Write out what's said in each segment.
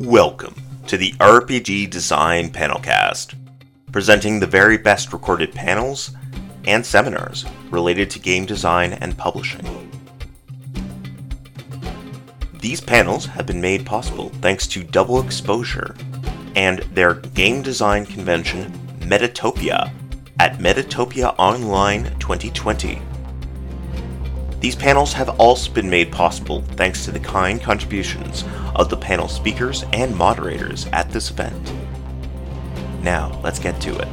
Welcome to the RPG Design Panelcast, presenting the very best recorded panels and seminars related to game design and publishing. These panels have been made possible thanks to Double Exposure and their game design convention, Metatopia, at Metatopia Online 2020. These panels have also been made possible thanks to the kind contributions of the panel speakers and moderators at this event. Now, let's get to it.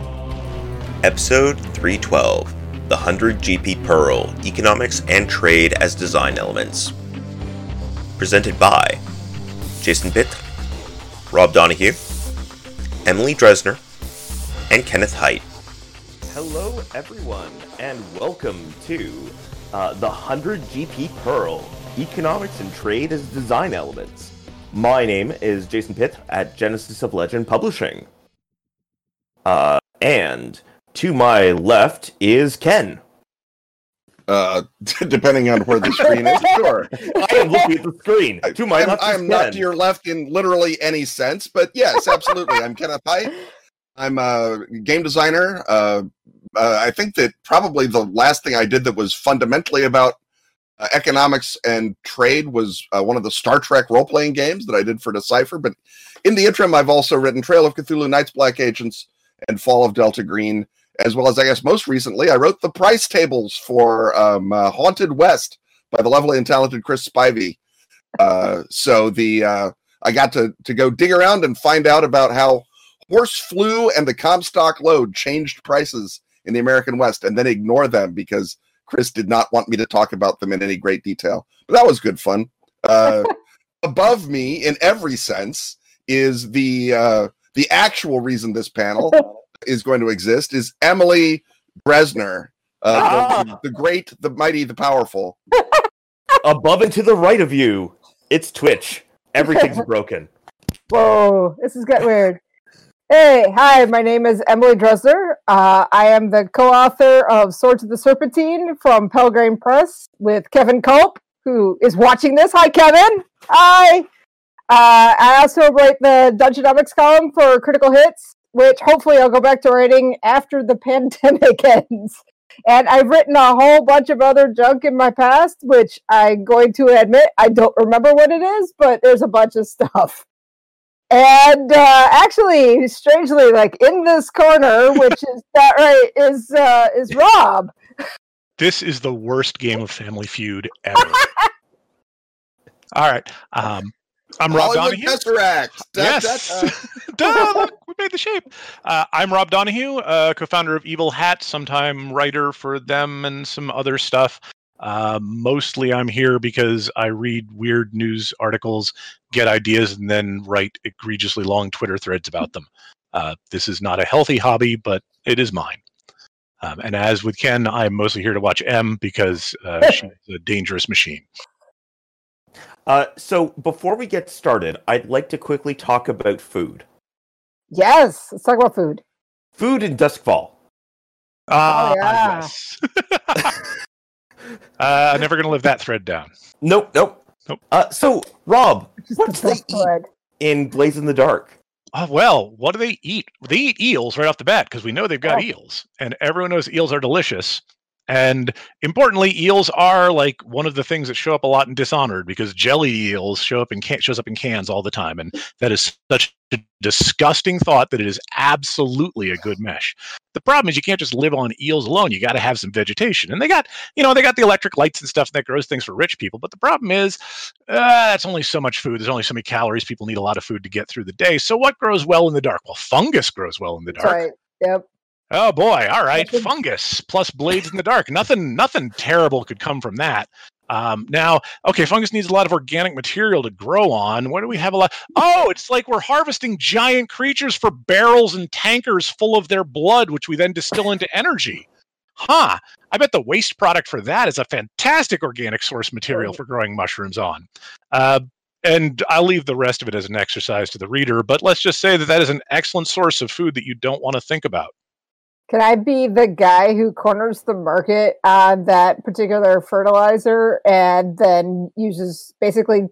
Episode 312 The 100 GP Pearl Economics and Trade as Design Elements. Presented by Jason Pitre, Rob Donoghue, Emily Dresner, and Kenneth Hite. Hello, everyone, and welcome to uh, the 100 GP Pearl Economics and Trade as Design Elements. My name is Jason Pitre at Genesis of Legend Publishing. Uh, and to my left is Ken. Uh, depending on where the screen is, sure. I am looking at the screen. To my I'm, left I'm not Ken. to your left in literally any sense, but yes, absolutely. I'm Kenneth Hite. I'm a game designer. Uh, uh, I think that probably the last thing I did that was fundamentally about uh, economics and trade was uh, one of the Star Trek role playing games that I did for Decipher. But in the interim, I've also written Trail of Cthulhu, Night's Black Agents, and Fall of Delta Green, as well as I guess most recently, I wrote the price tables for um, uh, Haunted West by the lovely and talented Chris Spivey. Uh, so the uh, I got to to go dig around and find out about how horse flu and the Comstock Lode changed prices in the American West, and then ignore them because Chris did not want me to talk about them in any great detail. But that was good fun. Uh, above me, in every sense, is the uh, the actual reason this panel is going to exist is Emily Dresner, uh, the, the great, the mighty, the powerful. Above and to the right of you, it's Twitch. Everything's broken. Whoa, this is getting weird. Hey, hi, my name is Emily Dresner. Uh, I am the co author of Swords of the Serpentine from Pelgrane Press with Kevin Kulp, who is watching this. Hi, Kevin. Hi. Uh, I also write the Dungeonomics column for Critical Hits, which hopefully I'll go back to writing after the pandemic ends. And I've written a whole bunch of other junk in my past, which I'm going to admit I don't remember what it is, but there's a bunch of stuff. And uh, actually, strangely, like in this corner, which is that right, is uh, is Rob. This is the worst game of Family Feud ever. All right. Um, I'm Rob Hollywood Donoghue. Tesseract. Da, Yes. da, da. Duh, look, we made the shape. Uh, I'm Rob Donoghue, uh, co-founder of Evil Hat, sometime writer for them and some other stuff. Uh, mostly, I'm here because I read weird news articles, get ideas, and then write egregiously long Twitter threads about them. Uh, this is not a healthy hobby, but it is mine. Um, and as with Ken, I'm mostly here to watch M because uh, she's a dangerous machine. Uh, so before we get started, I'd like to quickly talk about food. Yes, let's talk about food. Food in Doskvol. Ah, yeah. yes. uh, I'm never going to live that thread down. Nope, nope. Nope. Uh, so, Rob, Which is What's the they eat? word. in Blades in the Dark. Oh, well, what do they eat? They eat eels right off the bat because we know they've got Oh. eels, and everyone knows eels are delicious. And importantly, eels are like one of the things that show up a lot in Dishonored because jelly eels show up in can- shows up in cans all the time, and that is such a disgusting thought that it is absolutely a good mesh. The problem is you can't just live on eels alone; you got to have some vegetation, and they got you know they got the electric lights and stuff that grows things for rich people. But the problem is uh, that's only so much food. There's only so many calories. People need a lot of food to get through the day. So what grows well in the dark? Well, fungus grows well in the dark. right. Yep. Oh boy! All right, fungus plus blades in the dark. Nothing, nothing terrible could come from that. Um, now, okay, fungus needs a lot of organic material to grow on. What do we have a lot? Oh, it's like we're harvesting giant creatures for barrels and tankers full of their blood, which we then distill into energy. Huh. I bet the waste product for that is a fantastic organic source material for growing mushrooms on. Uh, and I'll leave the rest of it as an exercise to the reader, but let's just say that that is an excellent source of food that you don't want to think about. Can I be the guy who corners the market on that particular fertilizer and then uses basically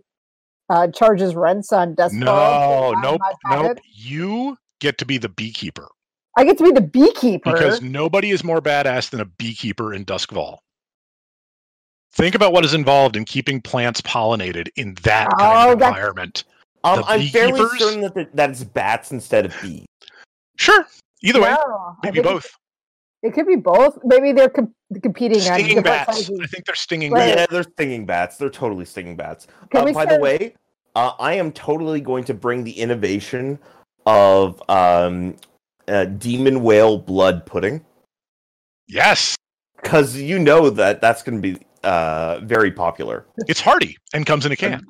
uh, charges rents on Doskvol. No, on nope, nope. You get to be the beekeeper I get to be the beekeeper. because nobody is more badass than a beekeeper in Doskvol. Think about what is involved in keeping plants pollinated in that kind Oh, of environment. Um, I'm fairly certain that, the, that it's bats instead of bees. Sure. Either way, No, I maybe it- both. It, could be both. Maybe they're com- competing Stinging different bats. sizes. I think they're stinging Right. bats. Yeah, they're stinging bats. They're totally stinging bats. Uh, we by the way, uh, I am totally going to bring the innovation of um, uh, demon whale blood pudding Yes. because you know that that's going to be uh, very popular. It's hearty and comes in a can.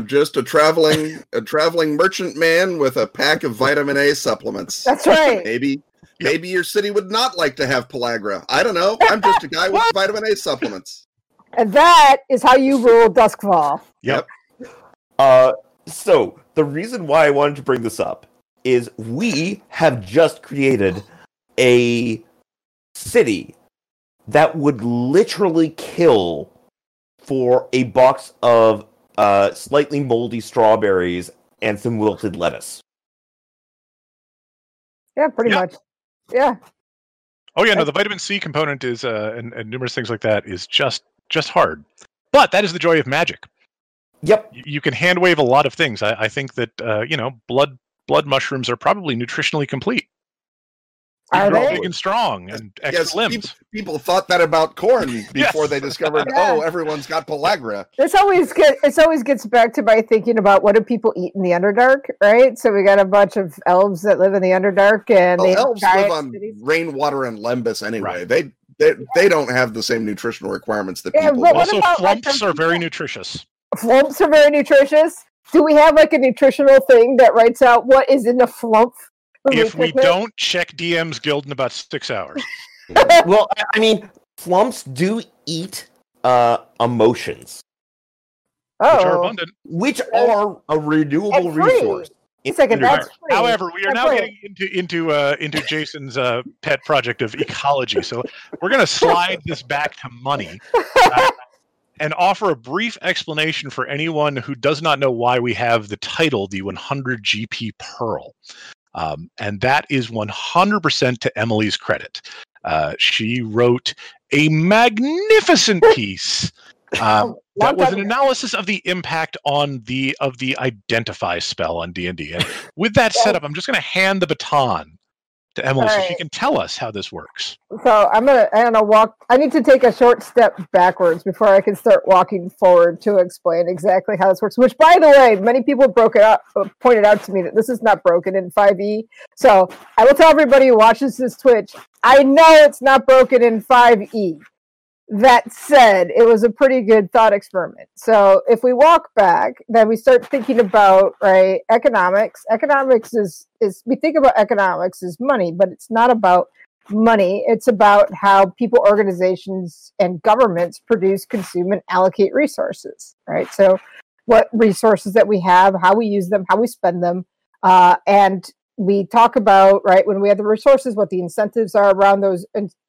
I'm just a traveling a traveling merchant man with a pack of vitamin A supplements. That's right. Maybe maybe your city would not like to have pellagra. I don't know. I'm just a guy with vitamin A supplements. And that is how you rule Doskvol. Yep. Uh, so the reason why I wanted to bring this up is we have just created a city that would literally kill for a box of uh, slightly moldy strawberries and some wilted lettuce. Yeah, pretty Yeah. much. Yeah. Oh yeah, no, the vitamin C component is uh, and, and numerous things like that is just just hard. But that is the joy of magic. Yep. You, you can hand wave a lot of things. I, I think that uh, you know blood blood mushrooms are probably nutritionally complete. They Are grow they? big and strong and extra Yes, limbs. people, people thought that about corn before Yes. they discovered, Yeah. oh, everyone's got pellagra. This always get this always gets back to my thinking about what do people eat in the Underdark, right? So we got a bunch of elves that live in the Underdark, and Well, they elves live giant on cities. rainwater and lembas anyway. Right. They, they they don't have the same nutritional requirements that Yeah, people. but do. Also, about, flumphs the are very nutritious. Flumphs are very nutritious. Do we have like a nutritional thing that writes out what is in the flumph? When If we it? don't check DM's guild in about six hours, well, I- I mean, flumphs do eat uh, emotions, which are oh, abundant. which are a renewable resource. in Second, that's free. However, we are That's now right. getting into into uh, into Jason's uh, pet project of ecology. So we're going to slide this back to money uh, and offer a brief explanation for anyone who does not know why we have the title the 100 GP Pearl. Um, and that is 100% to Emily's credit. Uh, she wrote a magnificent piece. Um, that was an analysis of the impact on the of the identify spell on D&D. And with that setup, I'm just going to hand the baton to Emily so she can tell us how this works. So I'm gonna I'm gonna walk. I need to take a short step backwards before I can start walking forward to explain exactly how this works. Which, by the way, many people broke it up, uh, pointed out to me that this is not broken in 5e. So I will tell everybody who watches this Twitch. I know it's not broken in 5e. That said, it was a pretty good thought experiment. So if we walk back, then we start thinking about right economics. Economics is is we think about economics as money, but it's not about money. It's about how people, organizations, and governments produce, consume, and allocate resources. Right. So what resources that we have, how we use them, how we spend them, uh, and we talk about right when we have the resources, what the incentives are around those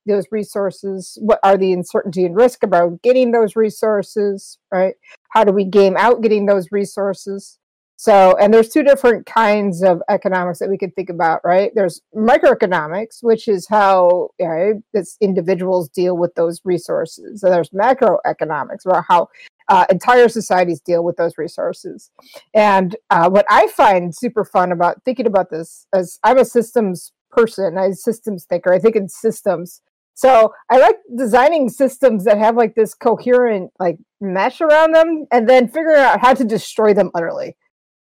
those resources what are the uncertainty and risk about getting those resources right? How do we game out getting those resources so and there's two different kinds of economics that we can think about right? There's microeconomics which is how right, this individuals deal with those resources. And there's macroeconomics about how uh, entire societies deal with those resources. And uh, what i find super fun about thinking about this as i'm a systems person i'm a systems thinker i think in systems. So I like designing systems that have like this coherent like mesh around them and then figuring out how to destroy them utterly.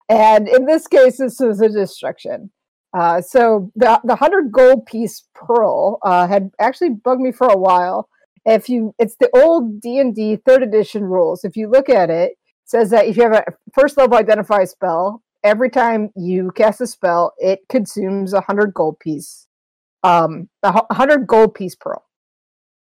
And in this case, this was a destruction. Uh, so the the hundred gold piece pearl uh, had actually bugged me for a while. If you, it's the old D and D third edition rules. If you look at it, it says that if you have a first level identify spell, every time you cast a spell, it consumes a hundred gold piece um a hu- 100 gold piece pearl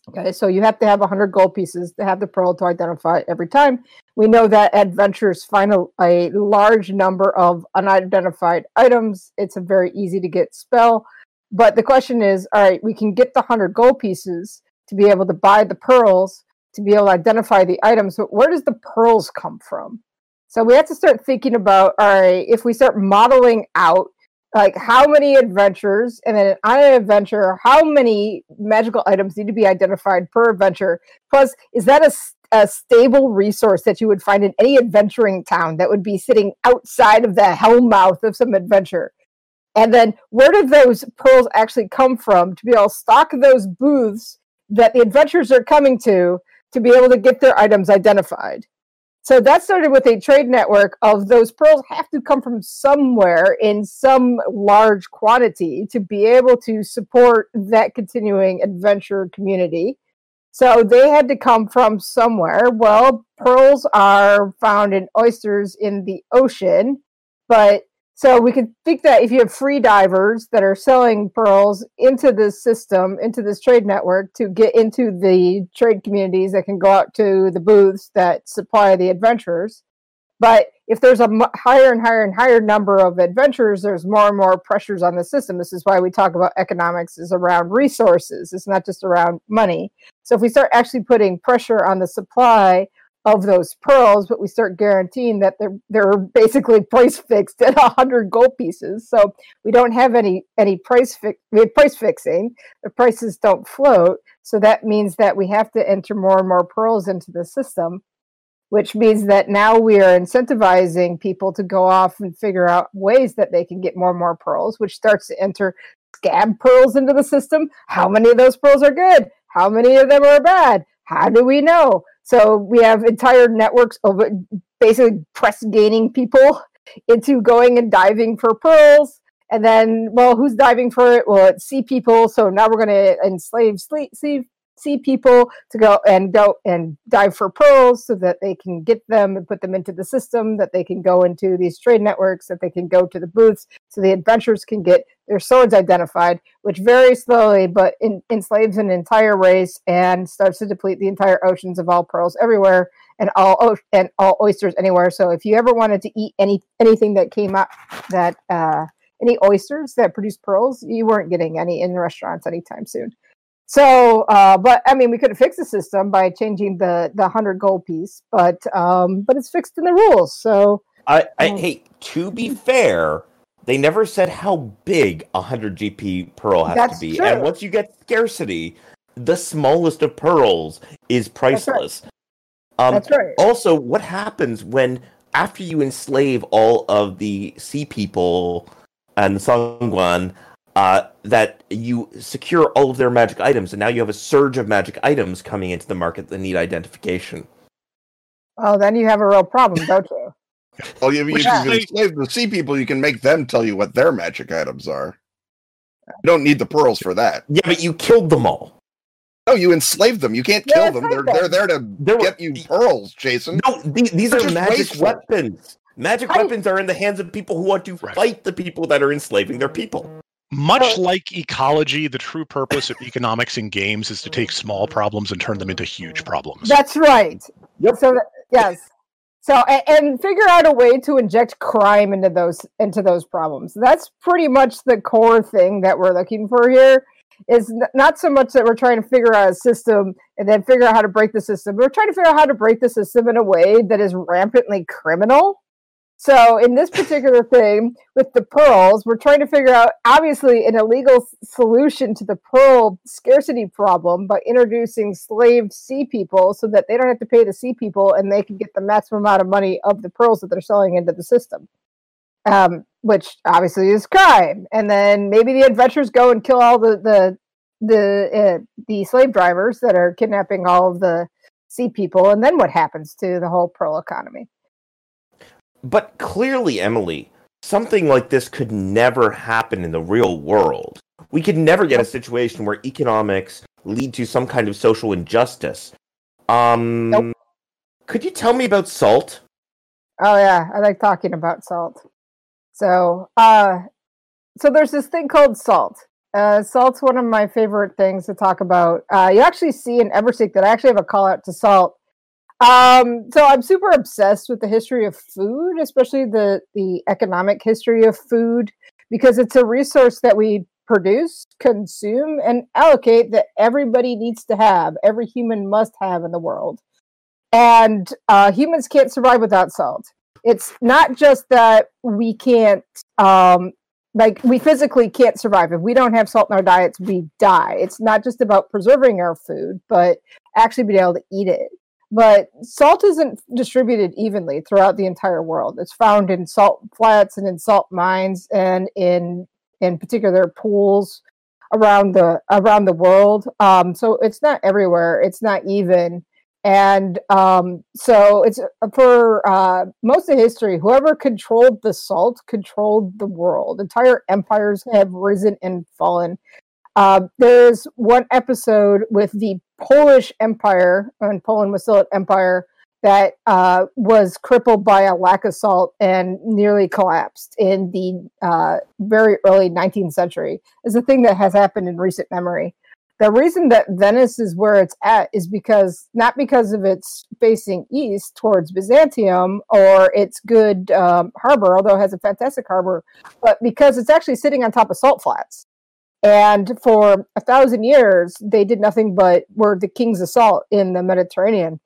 okay so you have to have 100 gold pieces to have the pearl to identify every time. We know that adventurers find a, a large number of unidentified items. It's a very easy to get spell. But the question is all right we can get the 100 gold pieces to be able to buy the pearls to be able to identify the items but where does the pearls come from? So we have to start thinking about all right, if we start modeling out like how many adventures and then on an adventure, how many magical items need to be identified per adventure? Plus, is that a, a stable resource that you would find in any adventuring town that would be sitting outside of the hell mouth of some adventure? And then where did those pearls actually come from to be able to stock those booths that the adventurers are coming to to be able to get their items identified? So that started with a trade network of those pearls have to come from somewhere in some large quantity to be able to support that continuing adventure community. So they had to come from somewhere. Well, pearls are found in oysters in the ocean, but so we can think that if you have free divers that are selling pearls into this system, into this trade network to get into the trade communities that can go out to the booths that supply the adventurers. But if there's a higher and higher and higher number of adventurers, there's more and more pressures on the system. This is why we talk about economics is around resources. It's not just around money. So if we start actually putting pressure on the supply of those pearls, but we start guaranteeing that they're they're basically price fixed at hundred gold pieces. So we don't have any any price fi- we have price fixing. The prices don't float. So that means that we have to enter more and more pearls into the system, which means that now we are incentivizing people to go off and figure out ways that they can get more and more pearls, which starts to enter scab pearls into the system. How many of those pearls are good? How many of them are bad? How do we know? So we have entire networks of basically press gaining people into going and diving for pearls. And then, well, who's diving for it? Well, it's sea people. So now we're going to enslave sea, sea people to go and go and dive for pearls so that they can get them and put them into the system, that they can go into these trade networks, that they can go to the booths so the adventurers can get their swords identified, which very slowly but in, enslaves an entire race and starts to deplete the entire oceans of all pearls everywhere and all and all oysters anywhere. So if you ever wanted to eat any anything that came up that uh, any oysters that produce pearls, you weren't getting any in restaurants anytime soon. So, uh, but I mean, we could have fixed the system by changing the the hundred gold piece, but um, but it's fixed in the rules. So, I, I um, hey, to be fair, they never said how big a hundred GP pearl has to be, true. and once you get scarcity, the smallest of pearls is priceless. That's right. Um, That's right. Also, what happens when after you enslave all of the sea people and the Sahuagin? Uh, that you secure all of their magic items, and now you have a surge of magic items coming into the market that need identification. Oh, then you have a real problem, don't you? well, you, you can enslave the sea people. You can make them tell you what their magic items are. You don't need the pearls for that. Yeah, but you killed them all. No, you enslaved them. You can't kill yeah, them. They're they're there to there get you pearls, Jason. No, these, these are magic wasteful. weapons. Magic I, weapons are in the hands of people who want to right. fight the people that are enslaving their people. Much like ecology, the true purpose of economics in games is to take small problems and turn them into huge problems. That's right. Yep. So yes. So and, and figure out a way to inject crime into those into those problems. That's pretty much the core thing that we're looking for here. Is not so much that we're trying to figure out a system and then figure out how to break the system. We're trying to figure out how to break the system in a way that is rampantly criminal so in this particular thing with the pearls, we're trying to figure out obviously an illegal solution to the pearl scarcity problem by introducing slave sea people so that they don't have to pay the sea people and they can get the maximum amount of money of the pearls that they're selling into the system. Um, which obviously is crime. And then maybe the adventurers go and kill all the the the uh, the slave drivers that are kidnapping all of the sea people, and then what happens to the whole pearl economy? But clearly, Emily, something like this could never happen in the real world. We could never get a situation where economics lead to some kind of social injustice. Um, nope. could you tell me about salt? Oh yeah, I like talking about salt. So, uh, so there's this thing called salt. Uh, salt's one of my favorite things to talk about. Uh, you actually see in Eversink that I actually have a call out to salt um, so I'm super obsessed with the history of food, especially the the economic history of food, because it's a resource that we produce, consume, and allocate that everybody needs to have. Every human must have in the world, and uh, humans can't survive without salt. it's not just that we can't um like we physically can't survive if we don't have salt in our diets we die it's not just about preserving our food but actually being able to eat it but salt isn't distributed evenly throughout the entire world. It's found in salt flats and in salt mines and in in particular pools around the around the world. Um so it's not everywhere. It's not even. And um, so it's for uh, most of history whoever controlled the salt controlled the world. Entire empires have risen and fallen. Uh, there's one episode with the polish empire when poland was still an empire that uh, was crippled by a lack of salt and nearly collapsed in the uh, very early 19th century is a thing that has happened in recent memory the reason that Venice is where it's at is because not because of its facing east towards Byzantium or its good um, harbor, although it has a fantastic harbor, but because it's actually sitting on top of salt flats. And for a thousand years, they did nothing but were the kings of salt in the Mediterranean.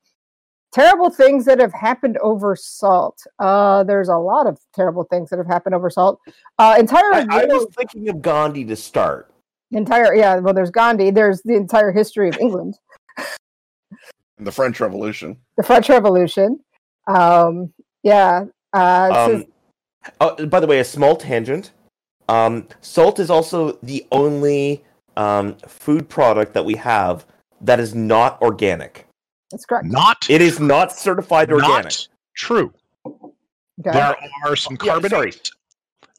Terrible things that have happened over salt. Uh, there's a lot of terrible things that have happened over salt. Uh, entire. I, I was thinking of Gandhi to start entire yeah well there's gandhi there's the entire history of england the french revolution the french revolution um yeah uh um, oh, by the way a small tangent um salt is also the only um food product that we have that is not organic that's correct not it is not certified organic not true okay. there are some carbonates yeah,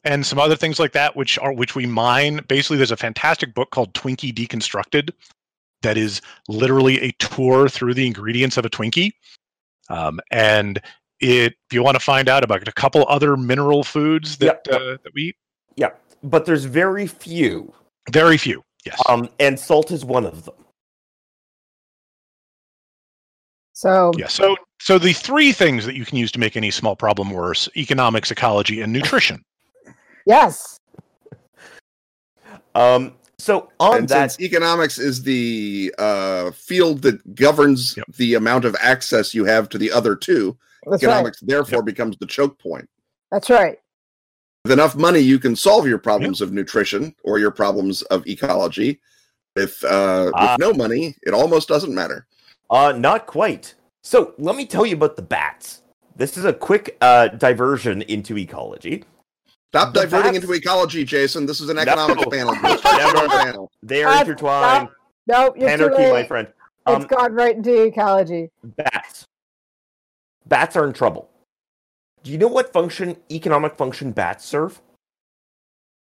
and some other things like that, which are which we mine. Basically, there's a fantastic book called Twinkie Deconstructed that is literally a tour through the ingredients of a Twinkie. Um, and it, if you want to find out about a couple other mineral foods that yep. uh, that we eat, yeah, but there's very few. Very few. Yes. Um, and salt is one of them. So yeah, so so the three things that you can use to make any small problem worse: economics, ecology, and nutrition. Yes. Um. So on and that, since economics is the uh, field that governs yep. the amount of access you have to the other two, That's economics right. therefore yep. becomes the choke point. That's right. With enough money, you can solve your problems yep. of nutrition or your problems of ecology. With uh, uh, with no money, it almost doesn't matter. Uh, not quite. So let me tell you about the bats. This is a quick uh, diversion into ecology. Stop the diverting bats? into ecology, Jason. This is an economics no. panel. panel. They are intertwined. No, you're Anarchy, too late. my friend. Um, it's gone right into ecology. Bats. Bats are in trouble. Do you know what function, economic function, bats serve?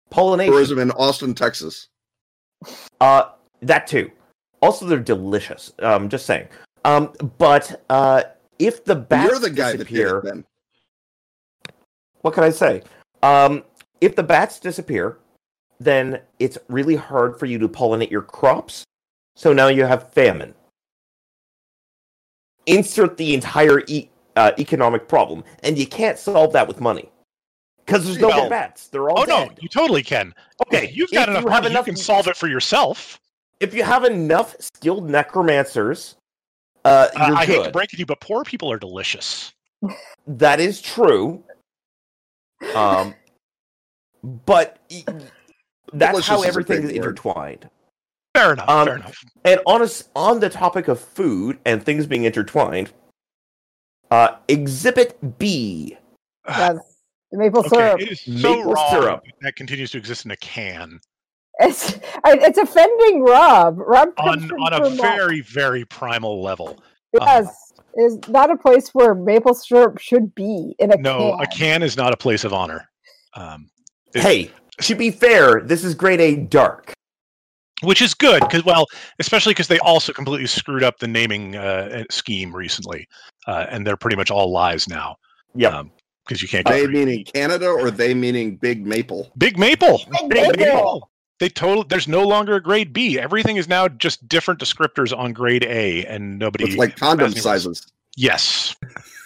Pollination. Tourism in Austin, Texas. Uh, that too. Also, they're delicious. Um, just saying. Um, but uh, if the bats you're the guy disappear, that did it, then. What can I say? Um, if the bats disappear, then it's really hard for you to pollinate your crops. So now you have famine. Insert the entire e- uh, economic problem, and you can't solve that with money because there's no well, more bats. They're all. Oh dead. no, you totally can. Okay, you've got enough you money. Enough, you can solve it for yourself. If you have enough skilled necromancers, uh, uh, I hate to break it to you, but poor people are delicious. That is true. Um, but that's how everything is intertwined. Fair enough. Um, fair enough. And on a, on the topic of food and things being intertwined, uh, Exhibit B. Yes, maple okay, syrup. It is so maple wrong syrup. that continues to exist in a can. It's it's offending Rob. Rob on on a very very primal level. Yes. Um, is not a place where maple syrup should be in a no can. a can is not a place of honor um, hey to be fair this is grade a dark which is good because well especially because they also completely screwed up the naming uh, scheme recently uh, and they're pretty much all lies now yeah because um, you can't they meaning canada or they meaning big maple big maple big, big maple. maple they total there's no longer a grade B. Everything is now just different descriptors on grade A, and nobody. It's like condom sizes. Yes.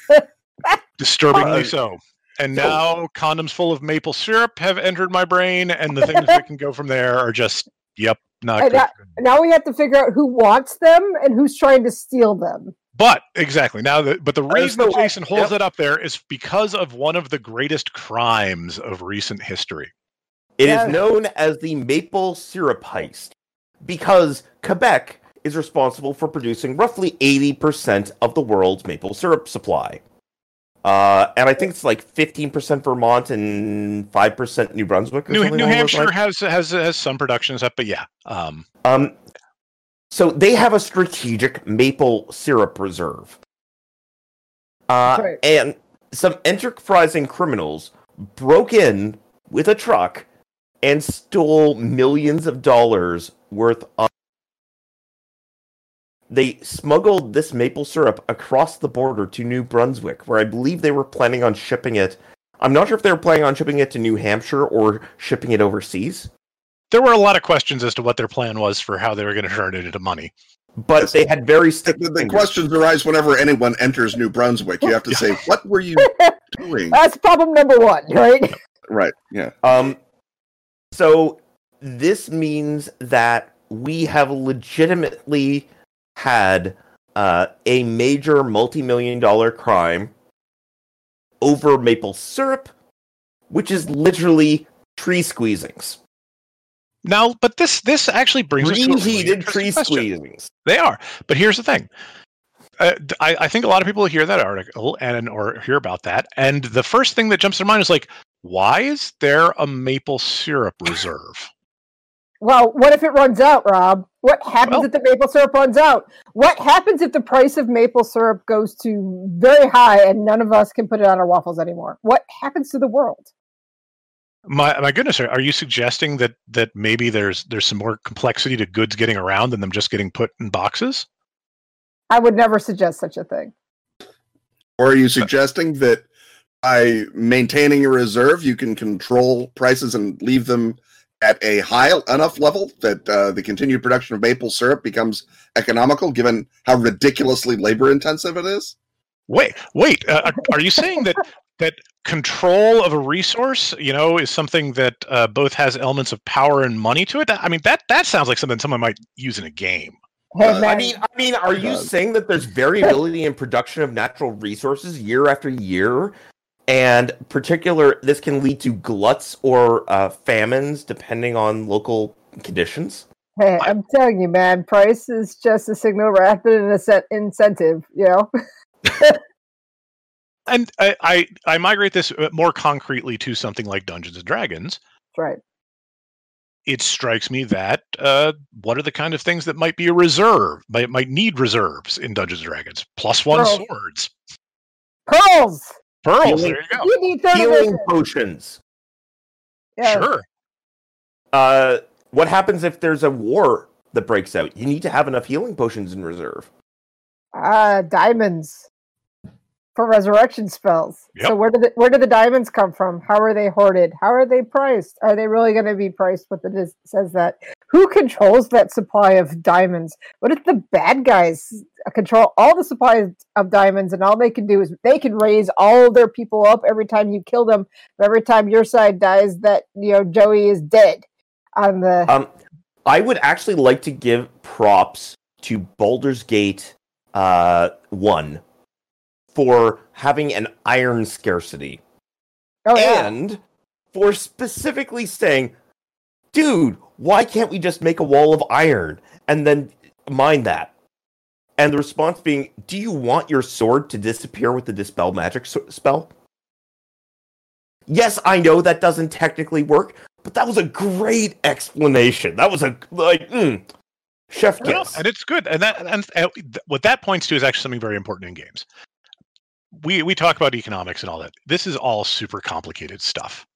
Disturbingly uh, so. And now condoms full of maple syrup have entered my brain, and the things that can go from there are just, yep, not good. Now, now we have to figure out who wants them and who's trying to steal them. But exactly now, the, but the reason that Jason holds yep. it up there is because of one of the greatest crimes of recent history. It is Yeah. known as the maple syrup heist because Quebec is responsible for producing roughly 80% of the world's maple syrup supply. Uh, and I think it's like 15% Vermont and 5% New Brunswick. Or New, New Hampshire lines. has has has some productions up, but yeah, um, Um, so they have a strategic maple syrup reserve. Uh, Right. And some enterprising criminals broke in with a truck and stole millions of dollars worth of. They smuggled this maple syrup across the border to New Brunswick, where I believe they were planning on shipping it. I'm not sure if they were planning on shipping it to New Hampshire or shipping it overseas. there were a lot of questions as to what their plan was for how they were going to turn it into money. But Yes. they had very The, sticky the- the questions arise whenever anyone enters New Brunswick. You have to say, "What were you doing?" That's problem number one, right? Right? Yeah. Um, so this means that we have legitimately had uh, a major multi-million dollar crime over maple syrup, which is literally tree squeezings. Now, but this this actually brings us to a really tree question. squeezings. They are, but here's the thing. Uh, I, I think a lot of people hear that article and or hear about that, and the first thing that jumps to their mind is like, why is there a maple syrup reserve? Well, what if it runs out, Rob? What happens Well- if the maple syrup runs out? What happens if the price of maple syrup goes to very high and none of us can put it on our waffles anymore? What happens to the world? My my goodness, are are you suggesting that that maybe there's there's some more complexity to goods getting around than them just getting put in boxes? I would never suggest such a thing. Or are you suggesting that by maintaining a reserve, you can control prices and leave them at a high enough level that uh, the continued production of maple syrup becomes economical, given how ridiculously labor intensive it is? Wait, wait. Uh, are- are you saying that that control of a resource, you know, is something that uh, both has elements of power and money to it? I mean, that that sounds like something someone might use in a game. Uh, I mean, I mean, are you Uh, saying that there's variability in production of natural resources year after year, and particular this can lead to gluts or uh, famines depending on local conditions? hey, I'm telling you, man, price is just a signal wrapped in a set incentive, you know? And I, I I migrate this uh, more concretely to something like Dungeons and Dragons. Right. It strikes me that uh, what are the kind of things that might be a reserve, might might need reserves in Dungeons and Dragons? Plus one Pearls. swords, Pearls! Pearls. Healing- There you go. You need Healing potions. Yeah. Sure. Uh, what happens if there's a war that breaks out? You need to have enough healing potions in reserve. Ah, diamonds for resurrection spells. So where did the, where do the diamonds come from? How are they hoarded? How are they priced? Are they really going to be priced? What the says that? Who controls that supply of diamonds? What if the bad guys control all the supplies of diamonds, and all they can do is they can raise all their people up every time you kill them. But every time your side dies, that you know Joey is dead. On the Um, I would actually like to give props to Baldur's Gate uh, 1 for having an iron scarcity oh yeah, and for specifically saying, dude, why can't we just make a wall of iron and then mine that? And the response being, do you want your sword to disappear with the dispel magic s- spell? Yes, I know that doesn't technically work, but that was a great explanation. That was a like mm, chef No, kiss. and it's good. And that and uh, th- what that points to is actually something very important in games. We we talk about economics and all that. This is all super complicated stuff.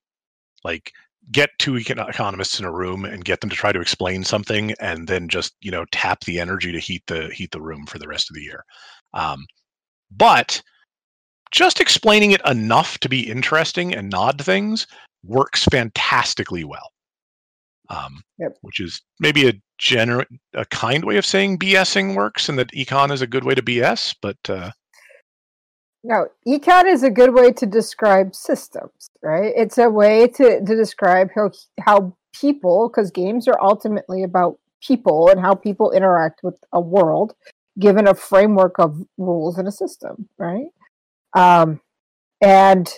Like get two econ- economists in a room and get them to try to explain something, and then just you know tap the energy to heat the heat the room for the rest of the year. Um, but just explaining it enough to be interesting and nod things works fantastically well. Um, Yep. Which is maybe a gener- a kind way of saying BSing works, and that econ is a good way to BS. But uh, No, econ is a good way to describe systems, right? It's a way to, to describe how how people, because games are ultimately about people and how people interact with a world. given a framework of rules and a system, right? Um, and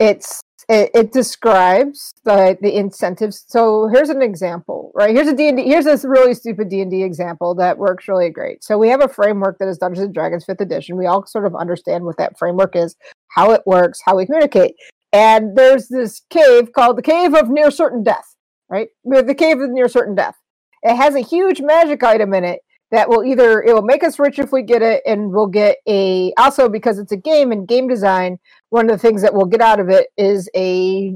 it's it, it describes the the incentives. So here's an example, right? Here's a D and D. Here's this really stupid D and D example that works really great. So we have a framework that is Dungeons and Dragons Fifth Edition. We all sort of understand what that framework is, how it works, how we communicate. And there's this cave called the Cave of Near Certain Death, right? The Cave of Near Certain Death. It has a huge magic item in it that will either it will make us rich if we get it and we'll get a also because it's a game and game design one of the things that we'll get out of it is a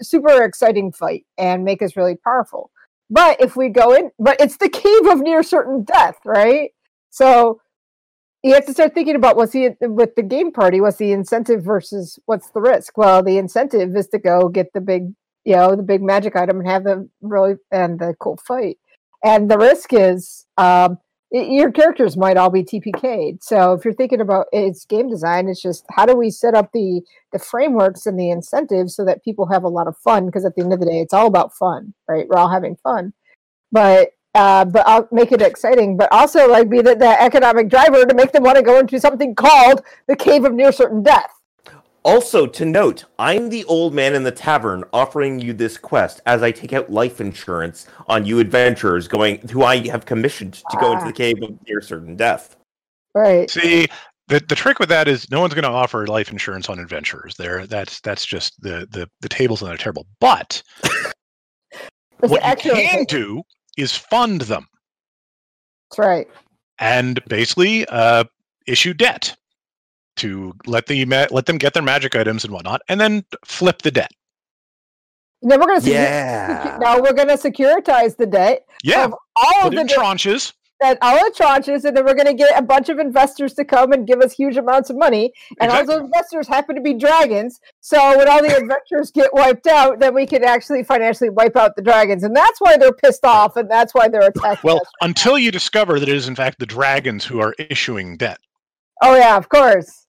super exciting fight and make us really powerful. But if we go in but it's the cave of near certain death right? So you have to start thinking about what's the with the game party what's the incentive versus what's the risk? Well the incentive is to go get the big you know the big magic item and have the really and the cool fight. And the risk is um, your characters might all be TPK'd. So if you're thinking about it's game design, it's just how do we set up the the frameworks and the incentives so that people have a lot of fun? Because at the end of the day, it's all about fun, right? We're all having fun, but uh, but I'll make it exciting, but also like be the, the economic driver to make them want to go into something called the Cave of Near Certain Death. Also, to note, I'm the old man in the tavern offering you this quest as I take out life insurance on you adventurers going who I have commissioned to go into the cave of near certain death. Right. See, the, the trick with that is no one's going to offer life insurance on adventurers. There, that's that's just the the the tables and they're terrible. But what you can do is fund them. That's right. And basically, uh, issue debt to let the let them get their magic items and whatnot, and then flip the debt. Then we're gonna yeah. now we're gonna securitize the debt. Yeah, all Put of the tranches. That all the tranches, and then we're gonna get a bunch of investors to come and give us huge amounts of money. And Exactly. all those investors happen to be dragons. So when all the adventurers get wiped out, then we can actually financially wipe out the dragons, and that's why they're pissed off, and that's why they're attacking Well, us. until you discover that it is in fact the dragons who are issuing debt, Oh yeah, of course.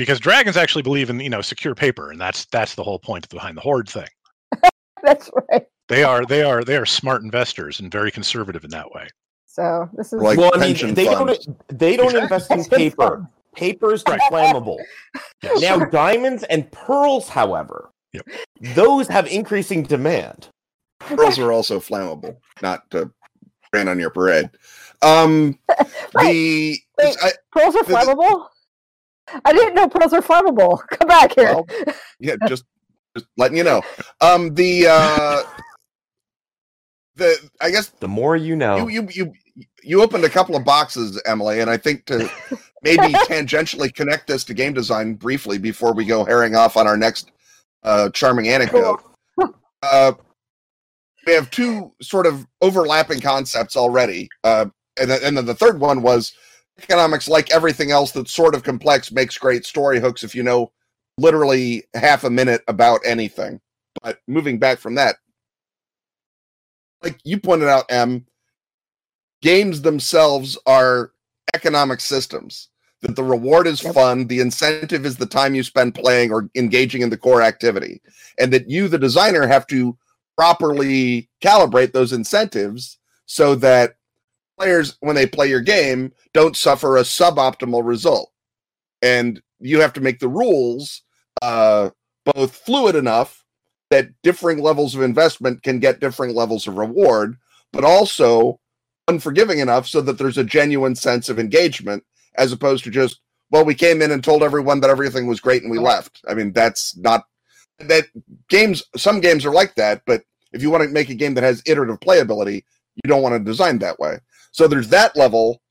Because dragons actually believe in you know secure paper, and that's that's the whole point behind the horde thing. That's right. They are they are they are smart investors and very conservative in that way. So this is Like well, I mean, they funds. don't they don't Exactly. invest in That's good paper. fun. Paper's Right. flammable. Yes. Now, diamonds and pearls, however, Yep. those have increasing demand. Pearls are also flammable, not to rain on your parade. Um, the Wait. I, pearls are the- the- flammable. I didn't know pearls are flammable. Come back here. well, yeah, just just letting you know. Um, the uh, the I guess The more you know. you you you you opened a couple of boxes, Emily, and I think to maybe tangentially connect this to game design briefly before we go herring off on our next uh, charming anecdote. Uh, we have two sort of overlapping concepts already, uh, and then, and then the third one was economics, like everything else that's sort of complex, makes great story hooks if you know literally half a minute about anything. But moving back from that, like you pointed out, M, games themselves are economic systems. That the reward is Yep. fun, the incentive is the time you spend playing or engaging in the core activity, and that you, the designer, have to properly calibrate those incentives so that players, when they play your game, don't suffer a suboptimal result. And you have to make the rules uh, both fluid enough that differing levels of investment can get differing levels of reward, but also unforgiving enough so that there's a genuine sense of engagement as opposed to just, well, we came in and told everyone that everything was great and we left. I mean, that's not that games, some games are like that, but if you want to make a game that has iterative playability, you don't want to design that way. So there's that level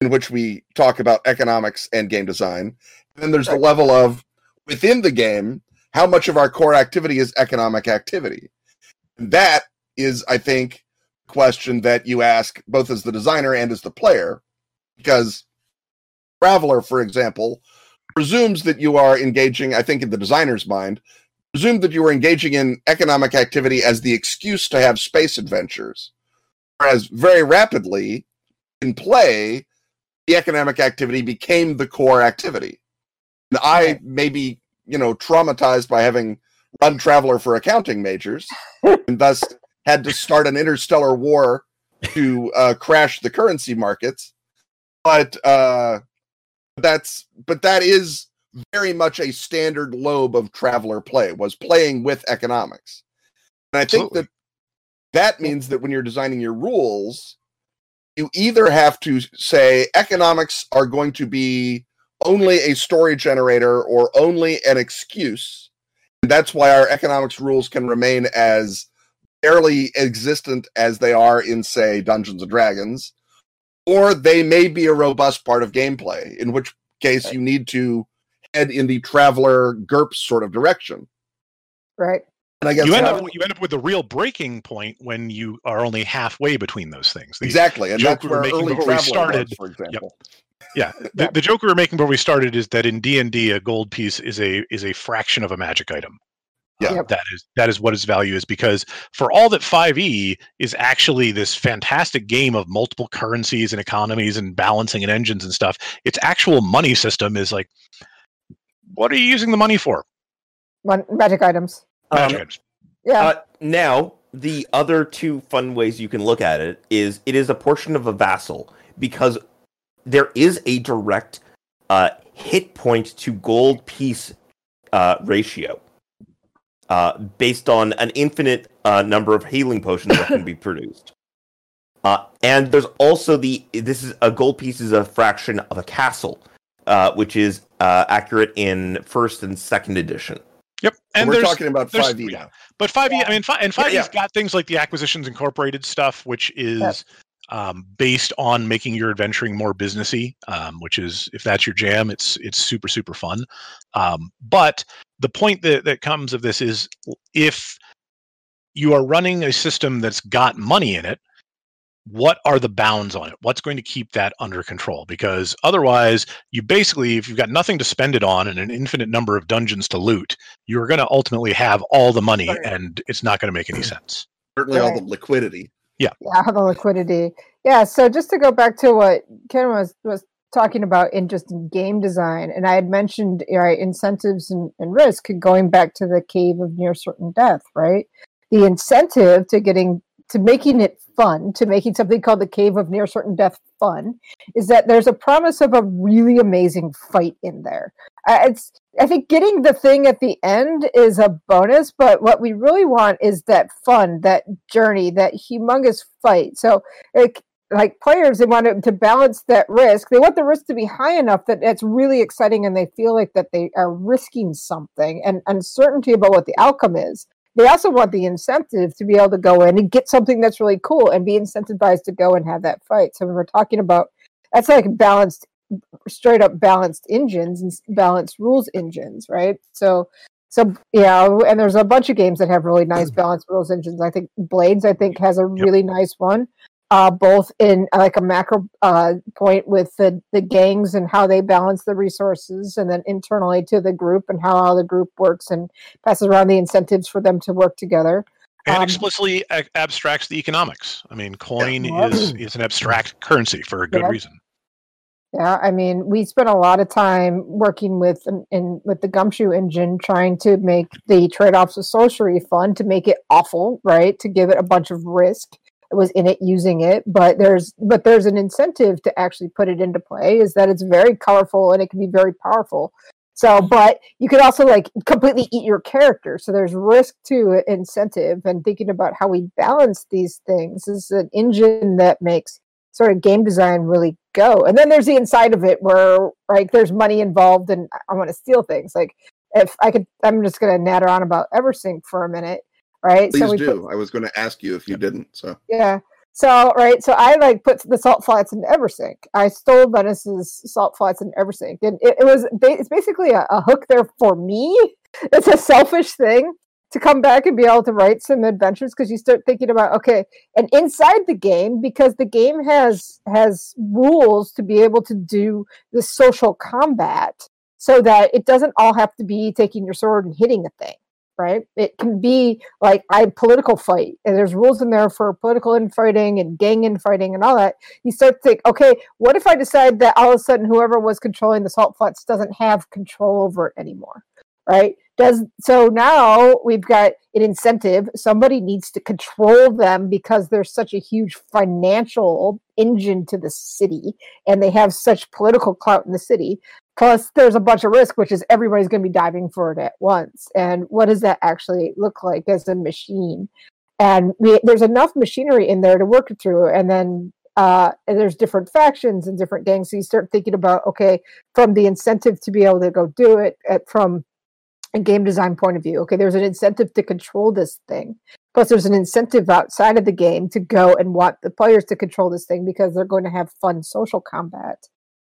in which we talk about economics and game design. And then there's the level of within the game, how much of our core activity is economic activity. And that is, I think, a question that you ask both as the designer and as the player, because Traveller, for example, presumes that you are engaging, I think, in the designer's mind, presume that you are engaging in economic activity as the excuse to have space adventures. Whereas very rapidly in play, the economic activity became the core activity. And I may be, you know, traumatized by having run Traveller for accounting majors and thus had to start an interstellar war to uh, crash the currency markets. but uh, that's but that is very much a standard lobe of traveler play was playing with economics, and I think Absolutely. that that means that when you're designing your rules, you either have to say economics are going to be only a story generator or only an excuse. And that's why our economics rules can remain as barely existent as they are in, say, Dungeons and Dragons, or they may be a robust part of gameplay, in which case you need to head in the Traveller GURPS sort of direction. Right. And I guess You end up you end up with the real breaking point when you are only halfway between those things. The, exactly, and joke that's we were where making early before we started- was, for example. Yeah, the, the joke we were making before we started is that in D and D, a gold piece is a is a fraction of a magic item. Yeah. Yep. that is that is what its value is because for all that 5e is actually this fantastic game of multiple currencies and economies and balancing and engines and stuff its actual money system is like what are you using the money for magic items. Um. Yeah. Uh, now, the other two fun ways you can look at it is it is a portion of a vassal because there is a direct uh, hit point to gold piece uh, ratio uh, based on an infinite uh, number of healing potions that can be produced. Uh, and there's also the this is a gold piece is a fraction of a castle, uh, which is uh, accurate in first and second edition. Yep and we're talking about 5e now. But five E, I mean, fi- and five E's yeah. got things like the acquisitions incorporated stuff, which is Yep. um, based on making your adventuring more businessy. Um, which is, if that's your jam, it's it's super super fun. Um, but the point that that comes of this is, if you are running a system that's got money in it, what are the bounds on it? What's going to keep that under control? Because otherwise, you basically, if you've got nothing to spend it on and an infinite number of dungeons to loot, you're going to ultimately have all the money, Right. and it's not going to make any mm. sense. Certainly all the liquidity. yeah, Yeah, the liquidity. Yeah, so just to go back to what Ken was was talking about in just game design, and I had mentioned right incentives and, and risk, going back to the cave of near certain death, right? The incentive to getting to making it fun, to making something called the cave of near certain death fun, is that there's a promise of a really amazing fight in there. Uh, it's I think getting the thing at the end is a bonus, but what we really want is that fun, that journey, that humongous fight. So, like, like players, they want to, to balance that risk. They want the risk to be high enough that it's really exciting and they feel like that they are risking something and uncertainty about what the outcome is. They also want the incentive to be able to go in and get something that's really cool and be incentivized to go and have that fight. So when we're talking about that's like balanced straight up balanced engines and balanced rules engines, right? So, so yeah, and there's a bunch of games that have really nice mm-hmm. balanced rules engines. I think Blades, I think, has a really nice one, uh, both in uh, like a macro uh, point with the the gangs and how they balance the resources, and then internally to the group and how all the group works and passes around the incentives for them to work together. And Um, explicitly a- abstracts the economics. I mean, coin Yeah. is is an abstract currency for a good Yeah. reason. Yeah, I mean, we spent a lot of time working with in, in with the Gumshoe engine, trying to make the trade-offs of sorcery fun, to make it awful, right? To give it a bunch of risk was in it using it, but there's but there's an incentive to actually put it into play. Is that it's very colorful and it can be very powerful. So, but you could also like completely eat your character. So there's risk to incentive, and thinking about how we balance these things is an engine that makes sort of game design really go. And then there's the inside of it where like there's money involved and I- want to steal things. Like if I could I'm just gonna natter on about Eversink for a minute. Right. Please we do. put- I was going to ask you if you didn't. So yeah. So right, so I like put the salt flats in Eversink. I stole Venice's salt flats in Eversink, and it, it was ba- it's basically a, a hook there for me. It's a selfish thing to come back and be able to write some adventures because you start thinking about okay, and inside the game because the game has has rules to be able to do the social combat, so that it doesn't all have to be taking your sword and hitting a thing right? It can be like I political fight, and there's rules in there for political infighting and gang infighting and all that. You start to think, okay, what if I decide that all of a sudden whoever was controlling the salt flats doesn't have control over it anymore, right? Does so now we've got an incentive. Somebody needs to control them because there's such a huge financial engine to the city and they have such political clout in the city plus there's a bunch of risk which is everybody's going to be diving for it at once. And what does that actually look like as a machine? And we, there's enough machinery in there to work it through and then uh, and there's different factions and different gangs. So you start thinking about okay from the incentive to be able to go do it at, from a game design point of view okay there's an incentive to control this thing. Plus there's an incentive outside of the game to go and want the players to control this thing because they're going to have fun social combat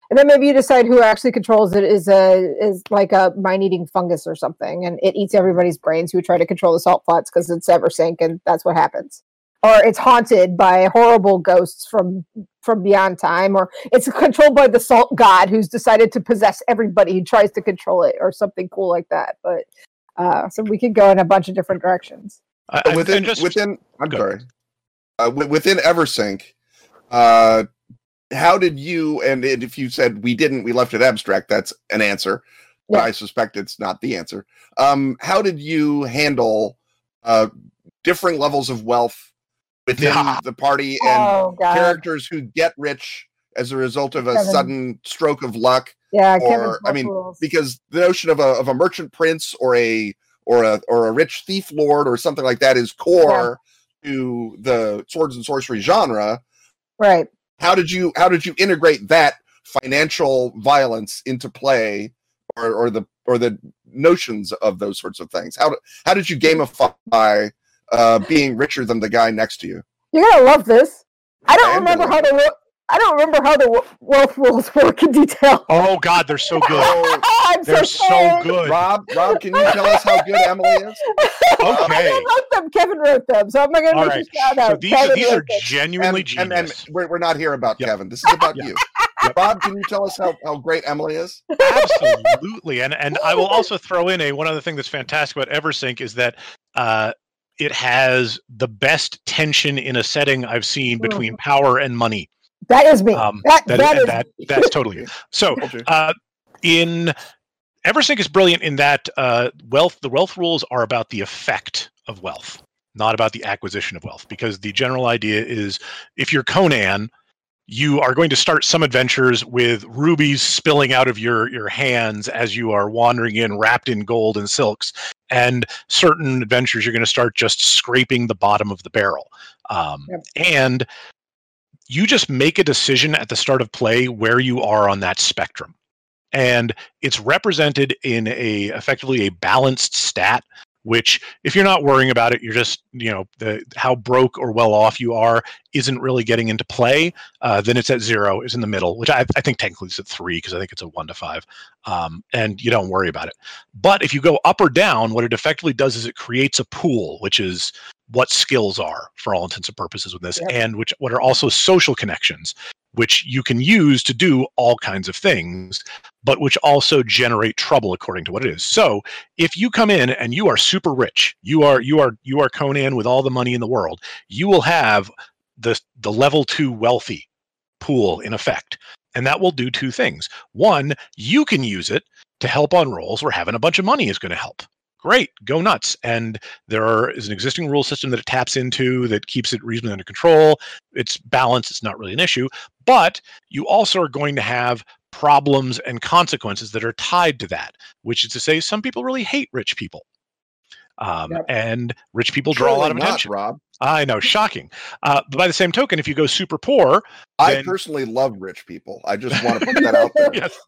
and then maybe you decide who actually controls it is a is like a mind eating fungus or something and it eats everybody's brains who try to control the salt flats because it's Eversink and that's what happens. Or it's haunted by horrible ghosts from from beyond time or it's controlled by the salt god who's decided to possess everybody who tries to control it or something cool like that but uh, so we could go in a bunch of different directions. I, I- I within just- within I'm Go sorry. Uh, wi- within Eversink, uh, how did you and if you said we didn't, we left it abstract. That's an answer. But Yeah. I suspect it's not the answer. Um, how did you handle uh, different levels of wealth within Yeah. the party and oh characters who get rich as a result of a Kevin. sudden stroke of luck? yeah or, I mean, rules. because the notion of a of a merchant prince or a or a or a rich thief lord or something like that is core to the swords and sorcery genre. right How did you how did you integrate that financial violence into play or or the or the notions of those sorts of things? How how did you gamify uh, being richer than the guy next to you? You're gonna love this. I don't I remember gonna how the wo- I don't remember how the wealth rules work in detail. oh God, they're so good. I'm They're so, so good. Rob, Rob, can you tell us how good Emily is? Okay. I wrote them. Kevin wrote them, so I'm not gonna All make right. a shout So out. these are, Kevin these are them. genuinely and, and, and we're, we're not here about Yep. Kevin. This is about Yep. you. Rob, can you tell us how, how great Emily is? Absolutely, and and I will also throw in a one other thing that's fantastic about Eversink is that uh, it has the best tension in a setting I've seen between power and money. That is me. Um, that that, that is that that's totally so. You. Uh, in Eversink is brilliant in that uh, wealth. The wealth rules are about the effect of wealth, not about the acquisition of wealth. Because the general idea is, if you're Conan, you are going to start some adventures with rubies spilling out of your your hands as you are wandering in, wrapped in gold and silks. And certain adventures, you're going to start just scraping the bottom of the barrel. Um, Yep. And you just make a decision at the start of play where you are on that spectrum and it's represented in a effectively a balanced stat which if you're not worrying about it you're just you know the how broke or well off you are isn't really getting into play uh, then it's at zero is in the middle which i, I think technically it's at three because i think it's a one to five um, and you don't worry about it but if you go up or down what it effectively does is it creates a pool which is what skills are for all intents and purposes with this Yep. and which what are also social connections which you can use to do all kinds of things but which also generate trouble according to what it is. So if you come in and you are super rich, you are you are you are Conan with all the money in the world, you will have the the level two wealthy pool in effect. And that will do two things. One, you can use it to help on rolls where having a bunch of money is going to help. Great, go nuts. And there are, is an existing rule system that it taps into that keeps it reasonably under control. It's balanced, it's not really an issue. But you also are going to have problems and consequences that are tied to that, which is to say, some people really hate rich people. Um, Yep. And rich people draw a lot of not, attention. Rob. I know, shocking. Uh, but by the same token, if you go super poor, I personally love rich people. I just want to put that out there. yes,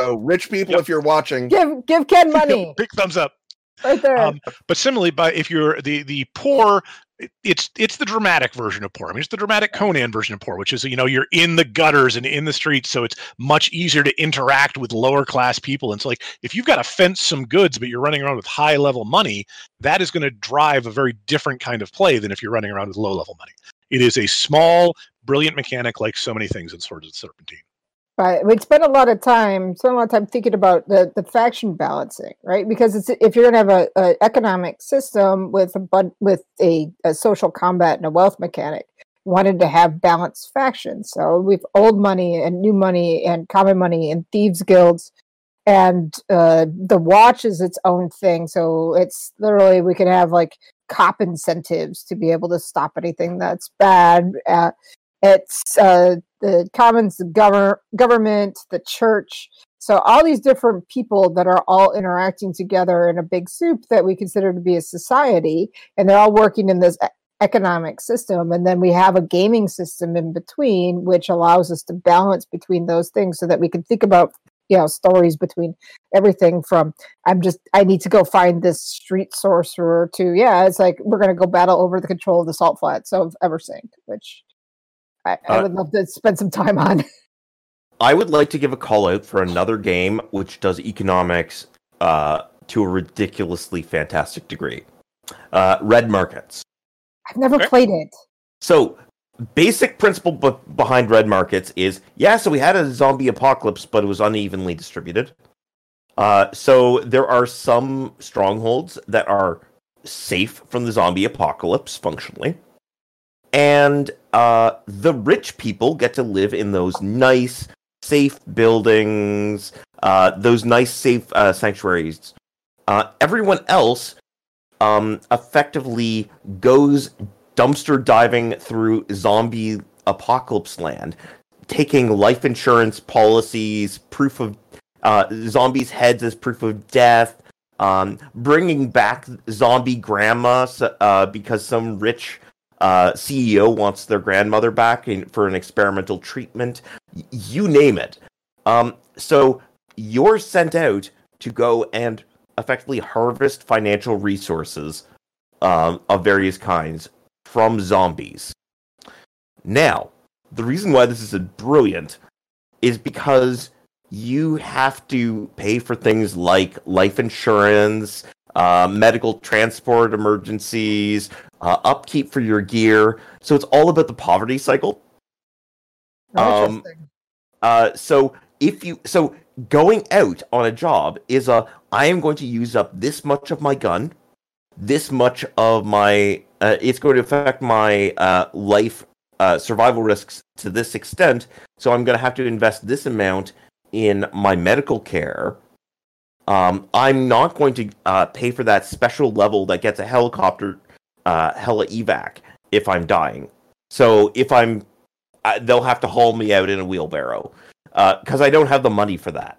So, rich people, Yep. if you're watching, give give Ken money big thumbs up. Right there. Um, but similarly, by if you're the the poor, it's it's the dramatic version of poor. I mean, it's the dramatic Conan version of poor, which is you know you're in the gutters and in the streets, so it's much easier to interact with lower class people. And so, like, if you've got to fence some goods, but you're running around with high level money, that is going to drive a very different kind of play than if you're running around with low level money. It is a small, brilliant mechanic, like so many things in Swords of Serpentine. Right. We'd spend a lot of time, spend a lot of time thinking about the, the faction balancing, right? Because it's if you're going to have a, a economic system with a with a, a social combat and a wealth mechanic, wanted to have balanced factions. So we've old money and new money and common money and thieves guilds, and uh, the watch is its own thing. So it's literally we could have like cop incentives to be able to stop anything that's bad. Uh, it's uh, the commons, the govern- government, the church. So all these different people that are all interacting together in a big soup that we consider to be a society, and they're all working in this economic system. And then we have a gaming system in between, which allows us to balance between those things so that we can think about you know stories between everything from i'm just i need to go find this street sorcerer to yeah it's like we're going to go battle over the control of the salt flats of eversink which I, I Uh, would love to spend some time on I would like to give a call out for another game which does economics uh, to a ridiculously fantastic degree. Uh, Red Markets. i've never Okay. played it So, basic principle b- behind Red Markets is yeah, so we had a zombie apocalypse, but it was unevenly distributed. Uh, so, there are some strongholds that are safe from the zombie apocalypse functionally. And uh, the rich people get to live in those nice, safe buildings, uh, those nice, safe uh, sanctuaries. Uh, everyone else um, effectively goes dumpster diving through zombie apocalypse land, taking life insurance policies, proof of uh, zombies' heads as proof of death, um, bringing back zombie grandma uh, because some rich uh, CEO wants their grandmother back in, for an experimental treatment. Y- you name it. Um, so you're sent out to go and effectively harvest financial resources um, of various kinds from zombies. Now, the reason why this is brilliant is because you have to pay for things like life insurance, uh, medical transport emergencies, uh, upkeep for your gear. So it's all about the poverty cycle. Um, Interesting. Uh, so if you so going out on a job is a I am going to use up this much of my gun, this much of my uh, it's going to affect my uh, life uh, survival risks to this extent. So I'm going to have to invest this amount in my medical care. Um, I'm not going to uh, pay for that special level that gets a helicopter uh, hella evac if I'm dying. So if I'm, uh, they'll have to haul me out in a wheelbarrow because I don't have the money for that.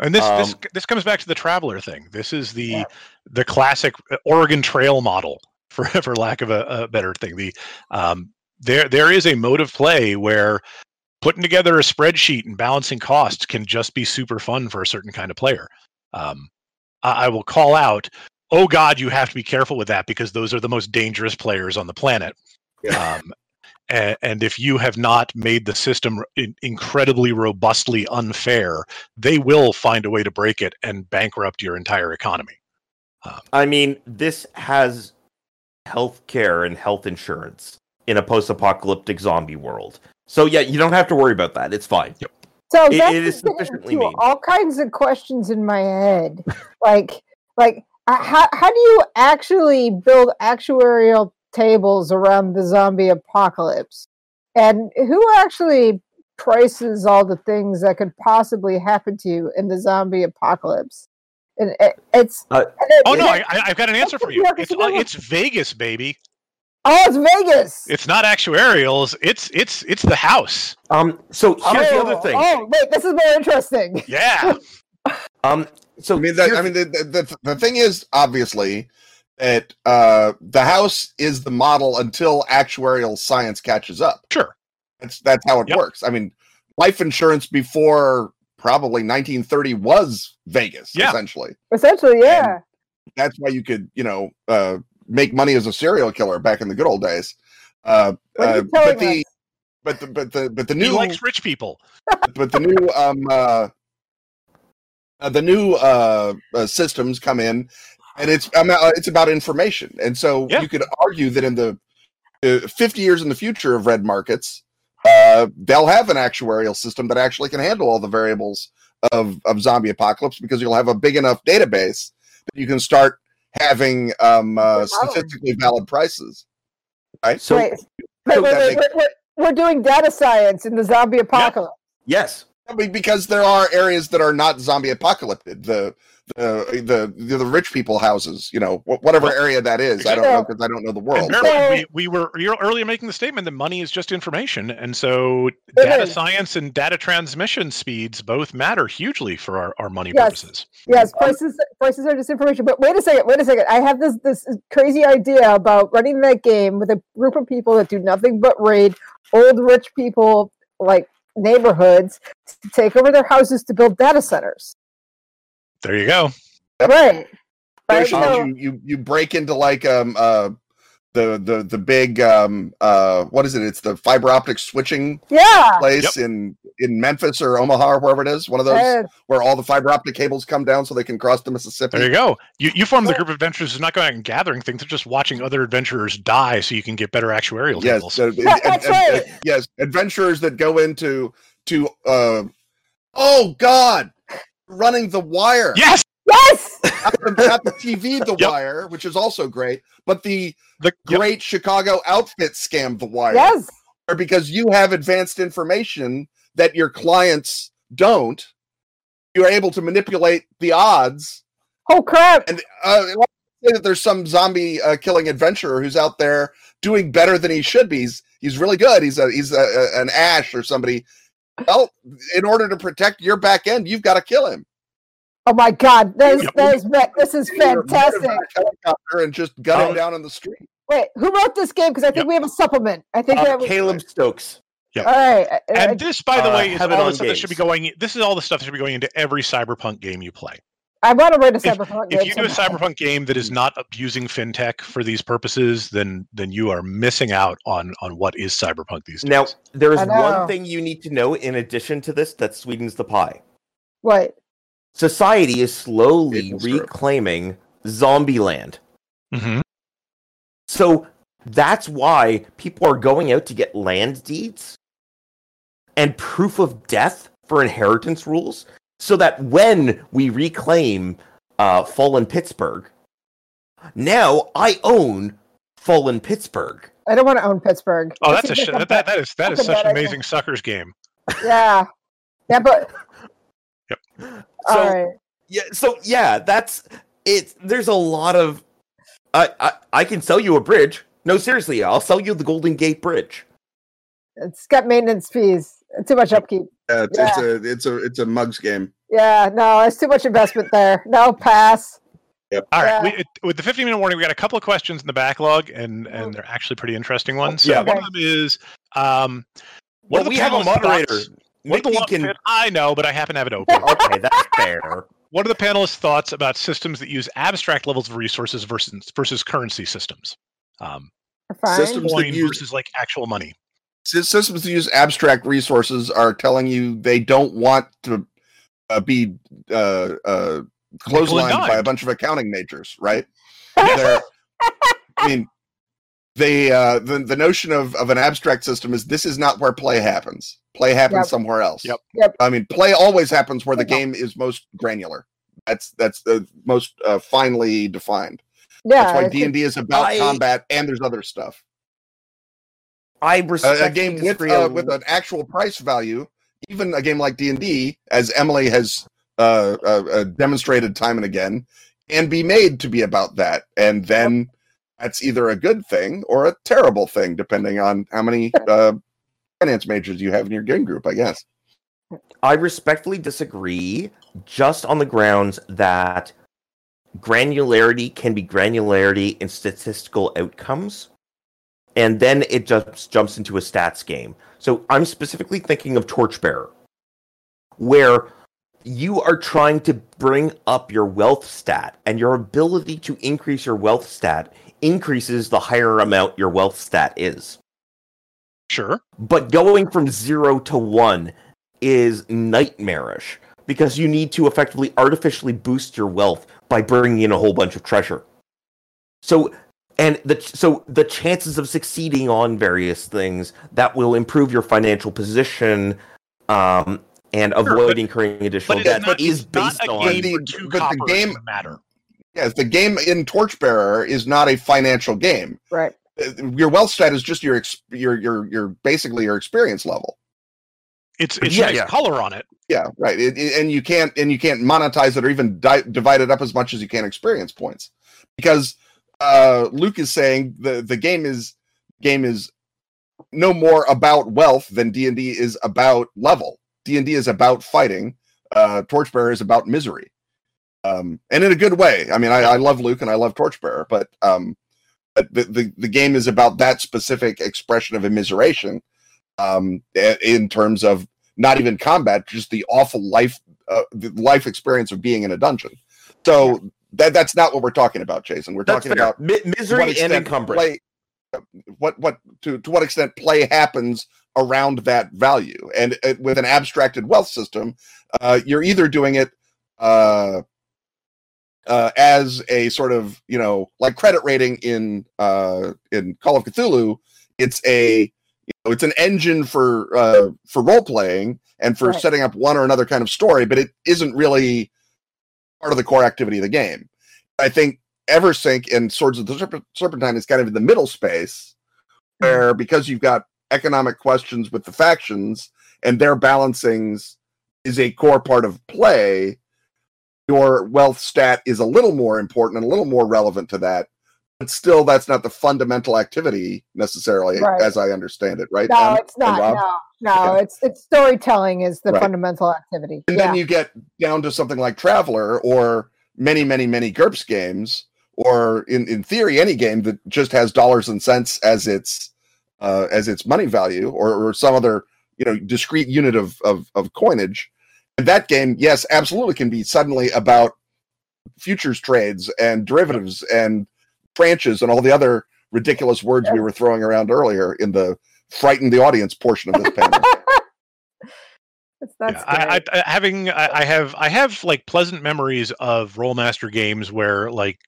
And this this Um, this comes back to the Traveller thing. This is the Yeah. the classic Oregon Trail model, for for lack of a, a better thing. The um, there there is a mode of play where putting together a spreadsheet and balancing costs can just be super fun for a certain kind of player. Um, I, I will call out, oh God, you have to be careful with that because those are the most dangerous players on the planet. Um, and, and if you have not made the system in, incredibly robustly unfair, they will find a way to break it and bankrupt your entire economy. I mean, this has health care and health insurance in a post-apocalyptic zombie world. So yeah, you don't have to worry about that. It's fine. So It- that's it is sufficiently into all kinds of questions in my head, like like uh, how how do you actually build actuarial tables around the zombie apocalypse, and who actually prices all the things that could possibly happen to you in the zombie apocalypse? And it, it's Uh, and it- Oh no, it- I, I- I've got an answer for you. It's uh, you it's Vegas, baby. Oh, it's Vegas. It's not actuarials. It's it's it's the house. Um. So here's the other Oh, thing. Oh, wait, this is more interesting. Yeah. Um. So I mean, that, I mean, the, the, the, the thing is obviously that uh, the house is the model until actuarial science catches up. Sure. That's that's how it Yep. works. I mean, life insurance before probably 1930 was Vegas, Yeah. essentially. Essentially, yeah. That's why you could, you know, uh, make money as a serial killer back in the good old days. Uh, What are uh, but the but the but the but the He new likes rich people. but the new um uh, uh the new uh, uh systems come in and it's um, uh, it's about information and so Yeah. you could argue that in the uh, 50 years in the future of red markets uh they'll have an actuarial system that actually can handle all the variables of of zombie apocalypse because you'll have a big enough database that you can start having um uh, statistically valid prices right so wait, wait, wait, that wait, makes- we're, we're, we're doing data science in the zombie apocalypse. yes. I mean, because there are areas that are not zombie apocalyptic. The the the the, the rich people houses, you know, whatever area that is. I don't know because I don't know the world. Marilyn, we, we were you're earlier making the statement that money is just information, and so It data is. science and data transmission speeds both matter hugely for our, our money Yes. purposes. Yes, prices prices are just information. But wait a second, wait a second. I have this this crazy idea about running that game with a group of people that do nothing but raid old rich people like neighborhoods to take over their houses to build data centers. There you go. Right. Right. Notion that So, you, you you break into like um uh the the the big um uh what is it? It's the fiber optic switching yeah. place in in Memphis or Omaha or wherever it is. One of those Uh, where all the fiber optic cables come down so they can cross the Mississippi. There you go. You you form the group of adventurers who's not going out and gathering things; they're just watching other adventurers die, so you can get better actuarial yes, tables. uh, Yeah, that's ad- right. ad- yes, adventurers that go into to uh oh god, running the wire. yes, yes. not the, not the TV The Yep. Wire, which is also great, but the the yep. great Chicago outfit scam The Wire. Yes. Or because you have advanced information that your clients don't, you're able to manipulate the odds. Oh crap. And uh, say that there's some zombie uh, killing adventurer who's out there doing better than he should be. He's, he's really good. He's a he's a, a- an Ash or somebody. Well, in order to protect your back end, you've got to kill him. Oh my god. That is, Yep. that is re- this is fantastic. helicopter and just gun him Oh. down in the street. Wait, who wrote this game? Because I think Yep. we have a supplement. I think Uh, that was, Caleb Stokes. all right. I- I- And this, by the Uh, way, is all the stuff that should be going. This is all the stuff that should be going into every cyberpunk game you play. I want to write a If- cyberpunk If game if you do a cyberpunk game that is not abusing fintech for these purposes, then then you are missing out on on what is cyberpunk these days. Now, there is one thing you need to know in addition to this that sweetens the pie. What? Society is slowly Maple syrup. reclaiming Zombieland. Mhm. So that's why people are going out to get land deeds and proof of death for inheritance rules so that when we reclaim uh, fallen Pittsburgh, now I own fallen Pittsburgh. I don't want to own Pittsburgh. Oh, that's a seems sh- like that, that is that is such bad an idea. amazing suckers game. Yeah. Yeah, but So all right. yeah, so yeah, that's it. There's a lot of I, I I can sell you a bridge. No, seriously, I'll sell you the Golden Gate Bridge. It's got maintenance fees. Too much upkeep. Yeah, it's, it's a it's a it's a mugs game. Yeah, no, it's too much investment there. No, pass. Yep. All right, Yeah. we, it, with the 15 minute warning, we got a couple of questions in the backlog, and and they're actually pretty interesting ones. So Yeah. one of them is, um, Well, what are the we have a moderator. thoughts- What the Nikki lo- can. I know, but I happen to have it open. Okay, that's fair. what are the panelists' thoughts about systems that use abstract levels of resources versus versus currency systems? Um, Fine. Systems- that use- versus like actual money. Systems that use abstract resources are telling you they don't want to uh, be uh, uh, clotheslined by a bunch of accounting majors, right? They're, I mean, they uh, the the notion of of an abstract system is this is not where play happens. Play happens Yep. somewhere else. Yep. Yep. I mean, play always happens where the Yeah. game is most granular. That's that's the most uh, finely defined. yeah, That's why D and D is about I- combat and there's other stuff. I respect a game with uh, with an actual price value, even a game like D and D, as Emily has uh, uh, uh, demonstrated time and again, can be made to be about that, and then that's either a good thing or a terrible thing, depending on how many uh, finance majors you have in your game group. I guess. I respectfully disagree, just on the grounds that granularity can be granularity in statistical outcomes, and then it just jumps into a stats game. So I'm specifically thinking of Torchbearer, where you are trying to bring up your wealth stat, and your ability to increase your wealth stat increases the higher amount your wealth stat is. Sure. But going from zero to one is nightmarish because you need to effectively artificially boost your wealth by bringing in a whole bunch of treasure. So, and the so the chances of succeeding on various things that will improve your financial position, um, and but- avoid incurring additional But debt not, is it's not based a on. game the- but the game- matter. Yes, the game in Torchbearer is not a financial game. right. Uh, Your wealth stat is just your your your your basically your experience level. It's it's Yeah, nice yeah. color on it. Yeah, right. It, it- and you can't and you can't monetize it or even di- divide it up as much as you can experience points because uh, Luke is saying the the game is game is no more about wealth than D and D is about level. D and D is about fighting. Uh, Torchbearer is about misery, um, and in a good way. I mean, I, I love Luke and I love Torchbearer, but um, but the, the the game is about that specific expression of immiseration um, in terms of not even combat, just the awful life, uh, the life experience of being in a dungeon. So that that's not what we're talking about, Jason. We're That's talking fair. about Mi- misery and encumbrance. play- what what to to what extent play happens around that value, and uh, with an abstracted wealth system, uh, you're either doing it. Uh, uh, as a sort of you know like credit rating in uh, in Call of Cthulhu, it's a you know, it's an engine for uh, for role playing and for Right. setting up one or another kind of story, but it isn't really part of the core activity of the game. I think Eversink and Swords of the Serp- Serpentine is kind of in the middle space, where because you've got economic questions with the factions and their balancings is a core part of play, your wealth stat is a little more important and a little more relevant to that. But still, that's not the fundamental activity necessarily, Right. as I understand it, right? No, Em it's not. No, no, Yeah. it's it's storytelling is the Right. fundamental activity. And yeah. then you get down to something like Traveller or many, many, many GURPS games, or in, in theory, any game that just has dollars and cents as its uh, as its money value, or, or some other you know discrete unit of, of of coinage. And that game, yes, absolutely can be suddenly about futures trades and derivatives and branches and all the other ridiculous words we were throwing around earlier in the frighten the audience portion of this panel. That's, that's Yeah, I. I, I- having I, I have I have like pleasant memories of Rolemaster games where like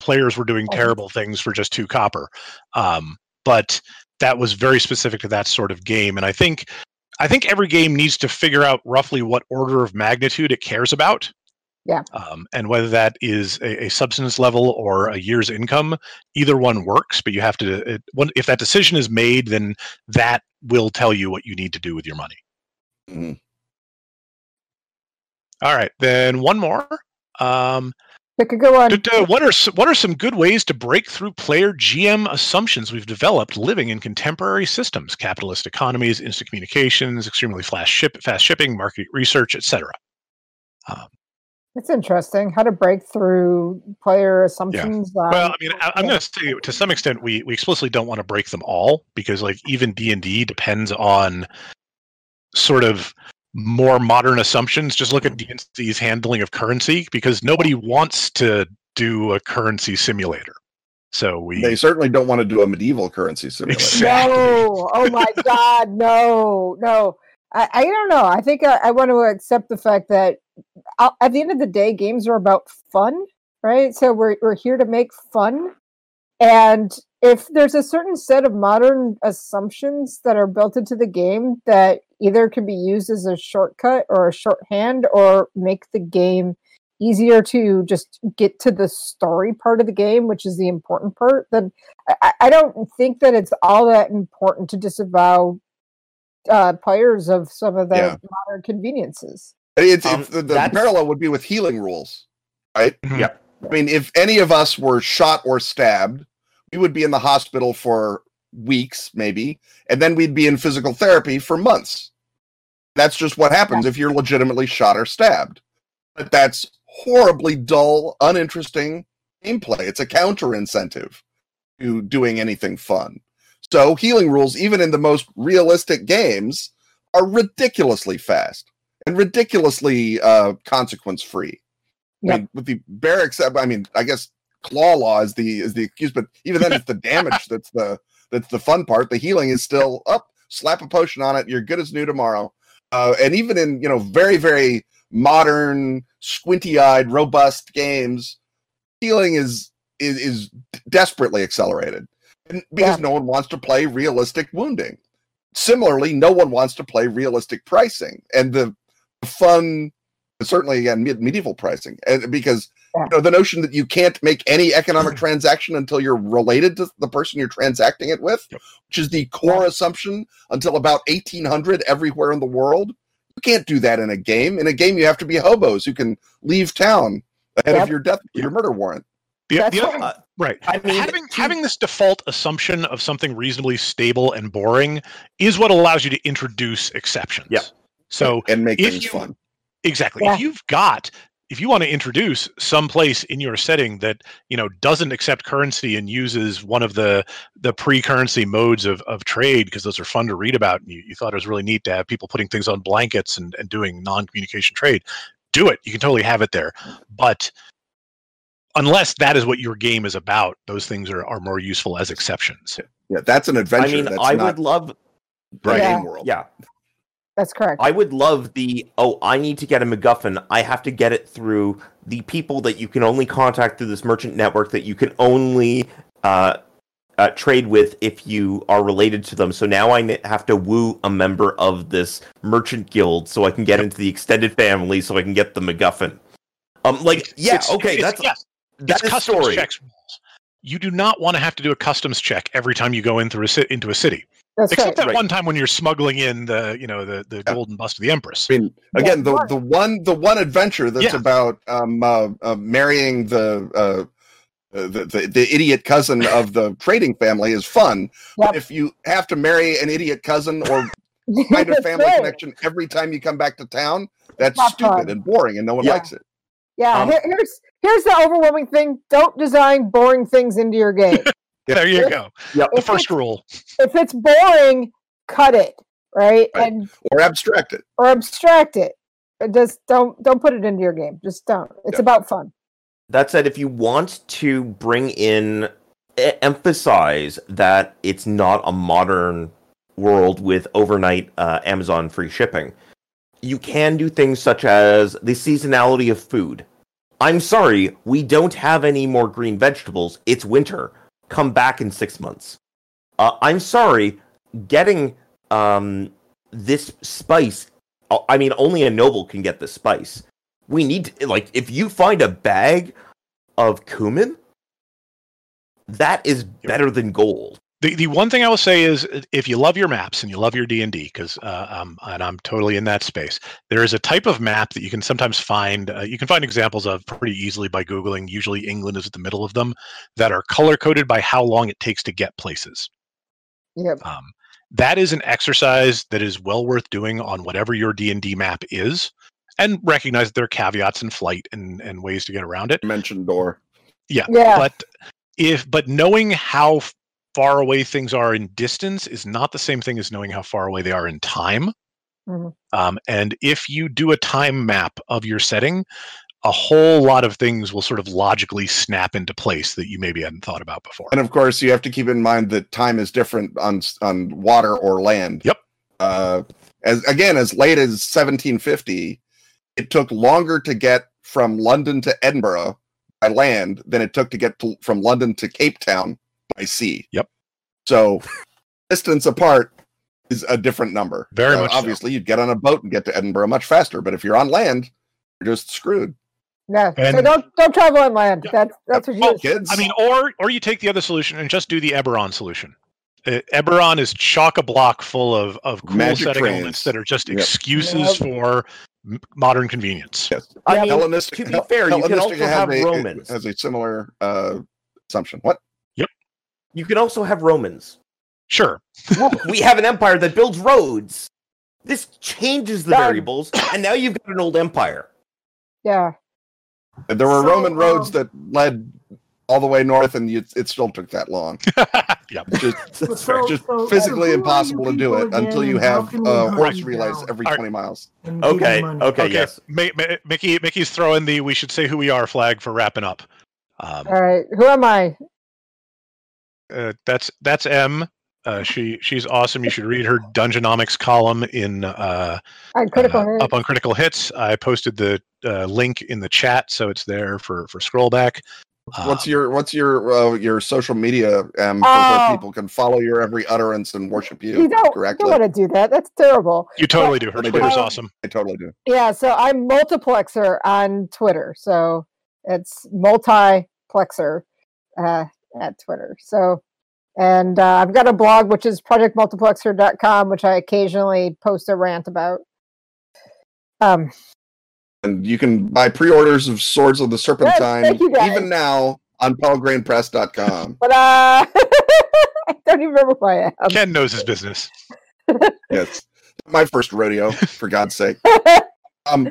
players were doing Oh. terrible things for just two copper, um, but that was very specific to that sort of game. And I think I think every game needs to figure out roughly what order of magnitude it cares about. Yeah. Um, and whether that is a, a substance level or a year's income, either one works. But you have to, it, when, if that decision is made, then that will tell you what you need to do with your money. Mhm. All right, then one more. Um, Pick a good one. what are what are some good ways to break through player GM assumptions we've developed living in contemporary systems, capitalist economies, instant communications, extremely fast ship, fast shipping, market research, etc. It's um, interesting how to break through player assumptions. Yeah. Well, I mean, I, I'm going to say to some extent we we explicitly don't want to break them all because like even D and D depends on sort of more modern assumptions. Just look at D and D's handling of currency because nobody wants to do a currency simulator. So we They certainly don't want to do a medieval currency simulator. Exactly. No, oh my God, no, no. I, I don't know. I think I, I want to accept the fact that uh, at the end of the day, games are about fun, right? So we're we're here to make fun, and if there's a certain set of modern assumptions that are built into the game that either can be used as a shortcut or a shorthand or make the game easier to just get to the story part of the game, which is the important part, then I, I don't think that it's all that important to disavow uh, players of some of the Yeah. modern conveniences. It's, Um, if the, the parallel would be with healing rules, right? Mhm. Yeah. I mean, if any of us were shot or stabbed, we would be in the hospital for weeks, maybe, and then we'd be in physical therapy for months. That's just what happens if you're legitimately shot or stabbed. But that's horribly dull, uninteresting gameplay. It's a counter incentive to doing anything fun. So healing rules, even in the most realistic games, are ridiculously fast and ridiculously uh, consequence free. Yep. I mean, with the barracks, I mean, I guess claw law is the is the excuse, but even then, it's the damage that's the that's the fun part. The healing is still up. Slap a potion on it, you're good as new tomorrow. Uh, and even in you know very very modern, squinty eyed, robust games, healing is is, is desperately accelerated, and because Yeah. no one wants to play realistic wounding. Similarly, no one wants to play realistic pricing, and the fun certainly again medieval pricing and because. You know the notion that you can't make any economic transaction until you're related to the person you're transacting it with, Yep. which is the core assumption until about 1800 everywhere in the world. You can't do that in a game. In a game, you have to be hobos who can leave town ahead Yep. of your death, your murder warrant. The, the other, right. Uh, right. I mean, having to- having this default assumption of something reasonably stable and boring is what allows you to introduce exceptions. Yeah. So and make things you- fun. exactly, Yeah. if you've got if you want to introduce some place in your setting that you know doesn't accept currency and uses one of the the pre-currency modes of, of trade because those are fun to read about and you, you thought it was really neat to have people putting things on blankets and, and doing non-communication trade do it you can totally have it there but unless that is what your game is about those things are, are more useful as exceptions Yeah, that's an adventure I mean, that's I not would love. the Yeah. game world. Yeah, That's correct. I would love the. Oh, I need to get a MacGuffin. I have to get it through the people that you can only contact through this merchant network that you can only uh, uh, trade with if you are related to them. So now I have to woo a member of this merchant guild so I can get into the extended family so I can get the MacGuffin. Um, like yeah, It's- okay, it's- that's yes, that's it's a customs story. checks. You do not want to have to do a customs check every time you go in through a into a city, That's except right. that Right. one time when you're smuggling in the you know the, the Yeah. golden bust of the empress. I mean, again, the, the one the one adventure that's Yeah. about um, uh, uh, marrying the, uh, uh, the the the idiot cousin of the trading family is fun. Yep. But if you have to marry an idiot cousin or find a family right. connection every time you come back to town, that's Not stupid fun. and boring, and no one Yeah. likes it. Yeah, Um, here, here's here's the overwhelming thing: don't design boring things into your game. There you go. Yep. The first rule. if it's boring, cut it, right? Right. And Or abstract it. or abstract it. Uh, Just don't don't put it into your game. Just don't. It's Yeah. about fun. That said, if you want to bring in, emphasize that it's not a modern world with overnight uh, Amazon free shipping, you can do things such as the seasonality of food. I'm sorry, we don't have any more green vegetables. It's winter. Come back in six months. Uh, I'm sorry, getting um, this spice. uh, I mean, only a noble can get this spice. We need to, like if you find a bag of cumin, that is better than gold. The, the one thing I will say is if you love your maps and you love your D and D because uh, um, and I'm totally in that space. There is a type of map that you can sometimes find. Uh, you can find examples of pretty easily by googling. Usually England is at the middle of them that are color coded by how long it takes to get places. Yep. Um, that is an exercise that is well worth doing on whatever your D and D map is, and recognize that there are caveats in flight and and ways to get around it. Mention door. Yeah. Yeah. But if but knowing how f- far away things are in distance is not the same thing as knowing how far away they are in time. Mhm. Um, and if you do a time map of your setting, a whole lot of things will sort of logically snap into place that you maybe hadn't thought about before. And of course, you have to keep in mind that time is different on on water or land. Yep. Uh, as again, as late as 1750, it took longer to get from London to Edinburgh by land than it took to get to, from London to Cape Town by sea. Yep. So, distance apart is a different number. Very Uh, much so. Obviously, you'd get on a boat and get to Edinburgh much faster, but if you're on land, you're just screwed. Yeah. so don't don't travel on land. Yeah. That's that's what you Well, do. kids. I mean, or or you take the other solution and just do the Eberron solution. Uh, Eberron is chock a block full of of cool Magic setting trains. elements that are just Yep. excuses Yep. for modern convenience. yes. I Yeah. mean, Hellenistic, to be Hel- fair, you can also has have a- Romans. has a similar uh, assumption. What? You can also have Romans. Sure, we have an empire that builds roads. This changes the variables, and now you've got an old empire. Yeah. There were So, Roman roads um, that led all the way north, and you, it still took that long. yeah, Just, So- so- just so- physically so impossible to do it again, until you have can we uh, horse you relays down every All right. 20 miles. and give you Okay, okay, Okay, yes. Ma- Ma- Mickey, Mickey's throwing the "we should say who we are" flag for wrapping up. Um, All right. Who am I? Uh, that's that's M. Uh, she she's awesome. You should read her Dungeonomics column in uh, I'm critical uh, up on Critical Hits. I posted the uh, link in the chat, so it's there for for scroll back. what's Um, your What's your uh, your social media um, Oh. where people can follow your every utterance and worship you, You don't, you correctly? don't want to do that. That's terrible. You totally do. Her But I Twitter's do. awesome. I totally do. Yeah, so I'm multiplexer on Twitter. So It's multiplexer uh, at Twitter. So, and uh, I've got a blog which is projectmultiplexer.com, which I occasionally post a rant about. Um, And you can buy pre-orders of Swords of the Serpentine thank you, guys. even now on pelgrainpress.com. but uh, I don't even remember who I am. Ken knows his business. yes, my first rodeo, for God's sake. Um,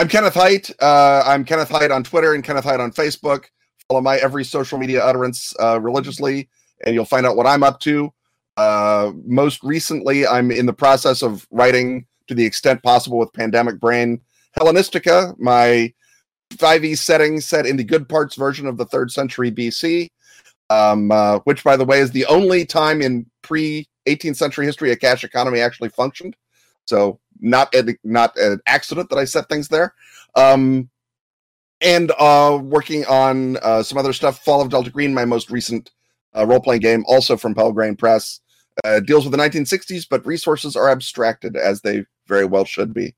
I'm Kenneth Hite. Uh, I'm Kenneth Hite on Twitter and Kenneth Hite on Facebook. Follow my every social media utterance uh, religiously, and you'll find out what I'm up to. Uh, most recently, I'm in the process of writing, to the extent possible, with Pandemic Brain, Hellenistica, my 5e setting set in the good parts version of the third century BC, um, uh, which, by the way, is the only time in pre 18th century history a cash economy actually functioned. So not not an accident that I set things there. Um, and uh, working on uh, some other stuff. Fall of Delta Green, my most recent uh, role playing game, also from Pelgrane Press, uh, deals with the 1960s, but resources are abstracted as they very well should be.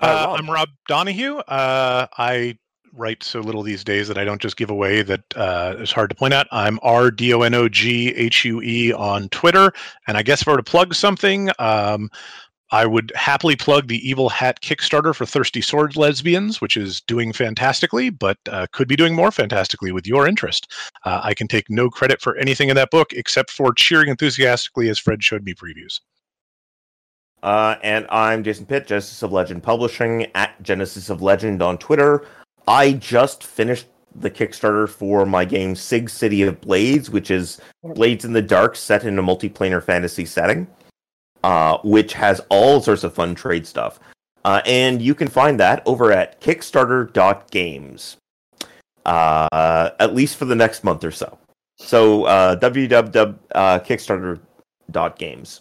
Uh, Rob. I'm Rob Donoghue. Uh, I write so little these days that I don't just give away that uh, it's hard to point out. I'm R D O N O G H U E on Twitter. And I guess if I were to plug something, um, I would happily plug the Evil Hat Kickstarter for Thirsty Sword Lesbians, which is doing fantastically, but uh, could be doing more fantastically with your interest. Uh, I can take no credit for anything in that book except for cheering enthusiastically as Fred showed me previews. Uh, and I'm Jason Pitre, Genesis of Legend Publishing at Genesis of Legend on Twitter. I just finished the Kickstarter for my game Sig City of Blades, which is Blades in the Dark set in a multiplanar fantasy setting, uh, which has all sorts of fun trade stuff. Uh, and you can find that over at Kickstarter.games, uh, at least for the next month or so. So uh, www.kickstarter.games.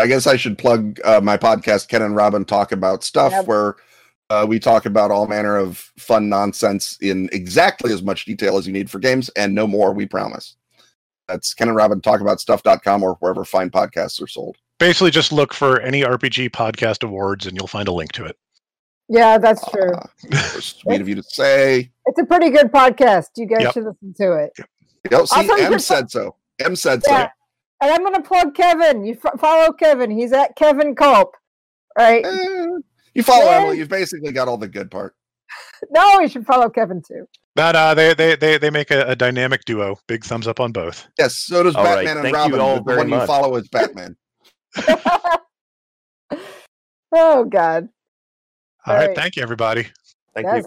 I guess I should plug uh, my podcast, Ken and Robin Talk About Stuff, Yep. where uh, we talk about all manner of fun nonsense in exactly as much detail as you need for games and no more, we promise. That's Ken and Robin Talk About Stuff.com or wherever fine podcasts are sold. Basically, just look for any RPG podcast awards and you'll find a link to it. yeah, that's true. Uh, sweet of you to say. It's a pretty good podcast. You guys Yep. should listen to it. You know, see, Also, M can- said so. M said so. And I'm going to plug Kevin. You f- follow Kevin. He's at Kevin Kulp. Right? Eh, you follow Yeah. Emily, you've basically got all the good part. No, you should follow Kevin too. But uh, they, they they they make a, a dynamic duo. Big thumbs up on both. Yes, so does All right, Batman and thank you Robin. all the very one you follow is Batman. oh God. All right, Right. thank you, everybody. Thank yes. you.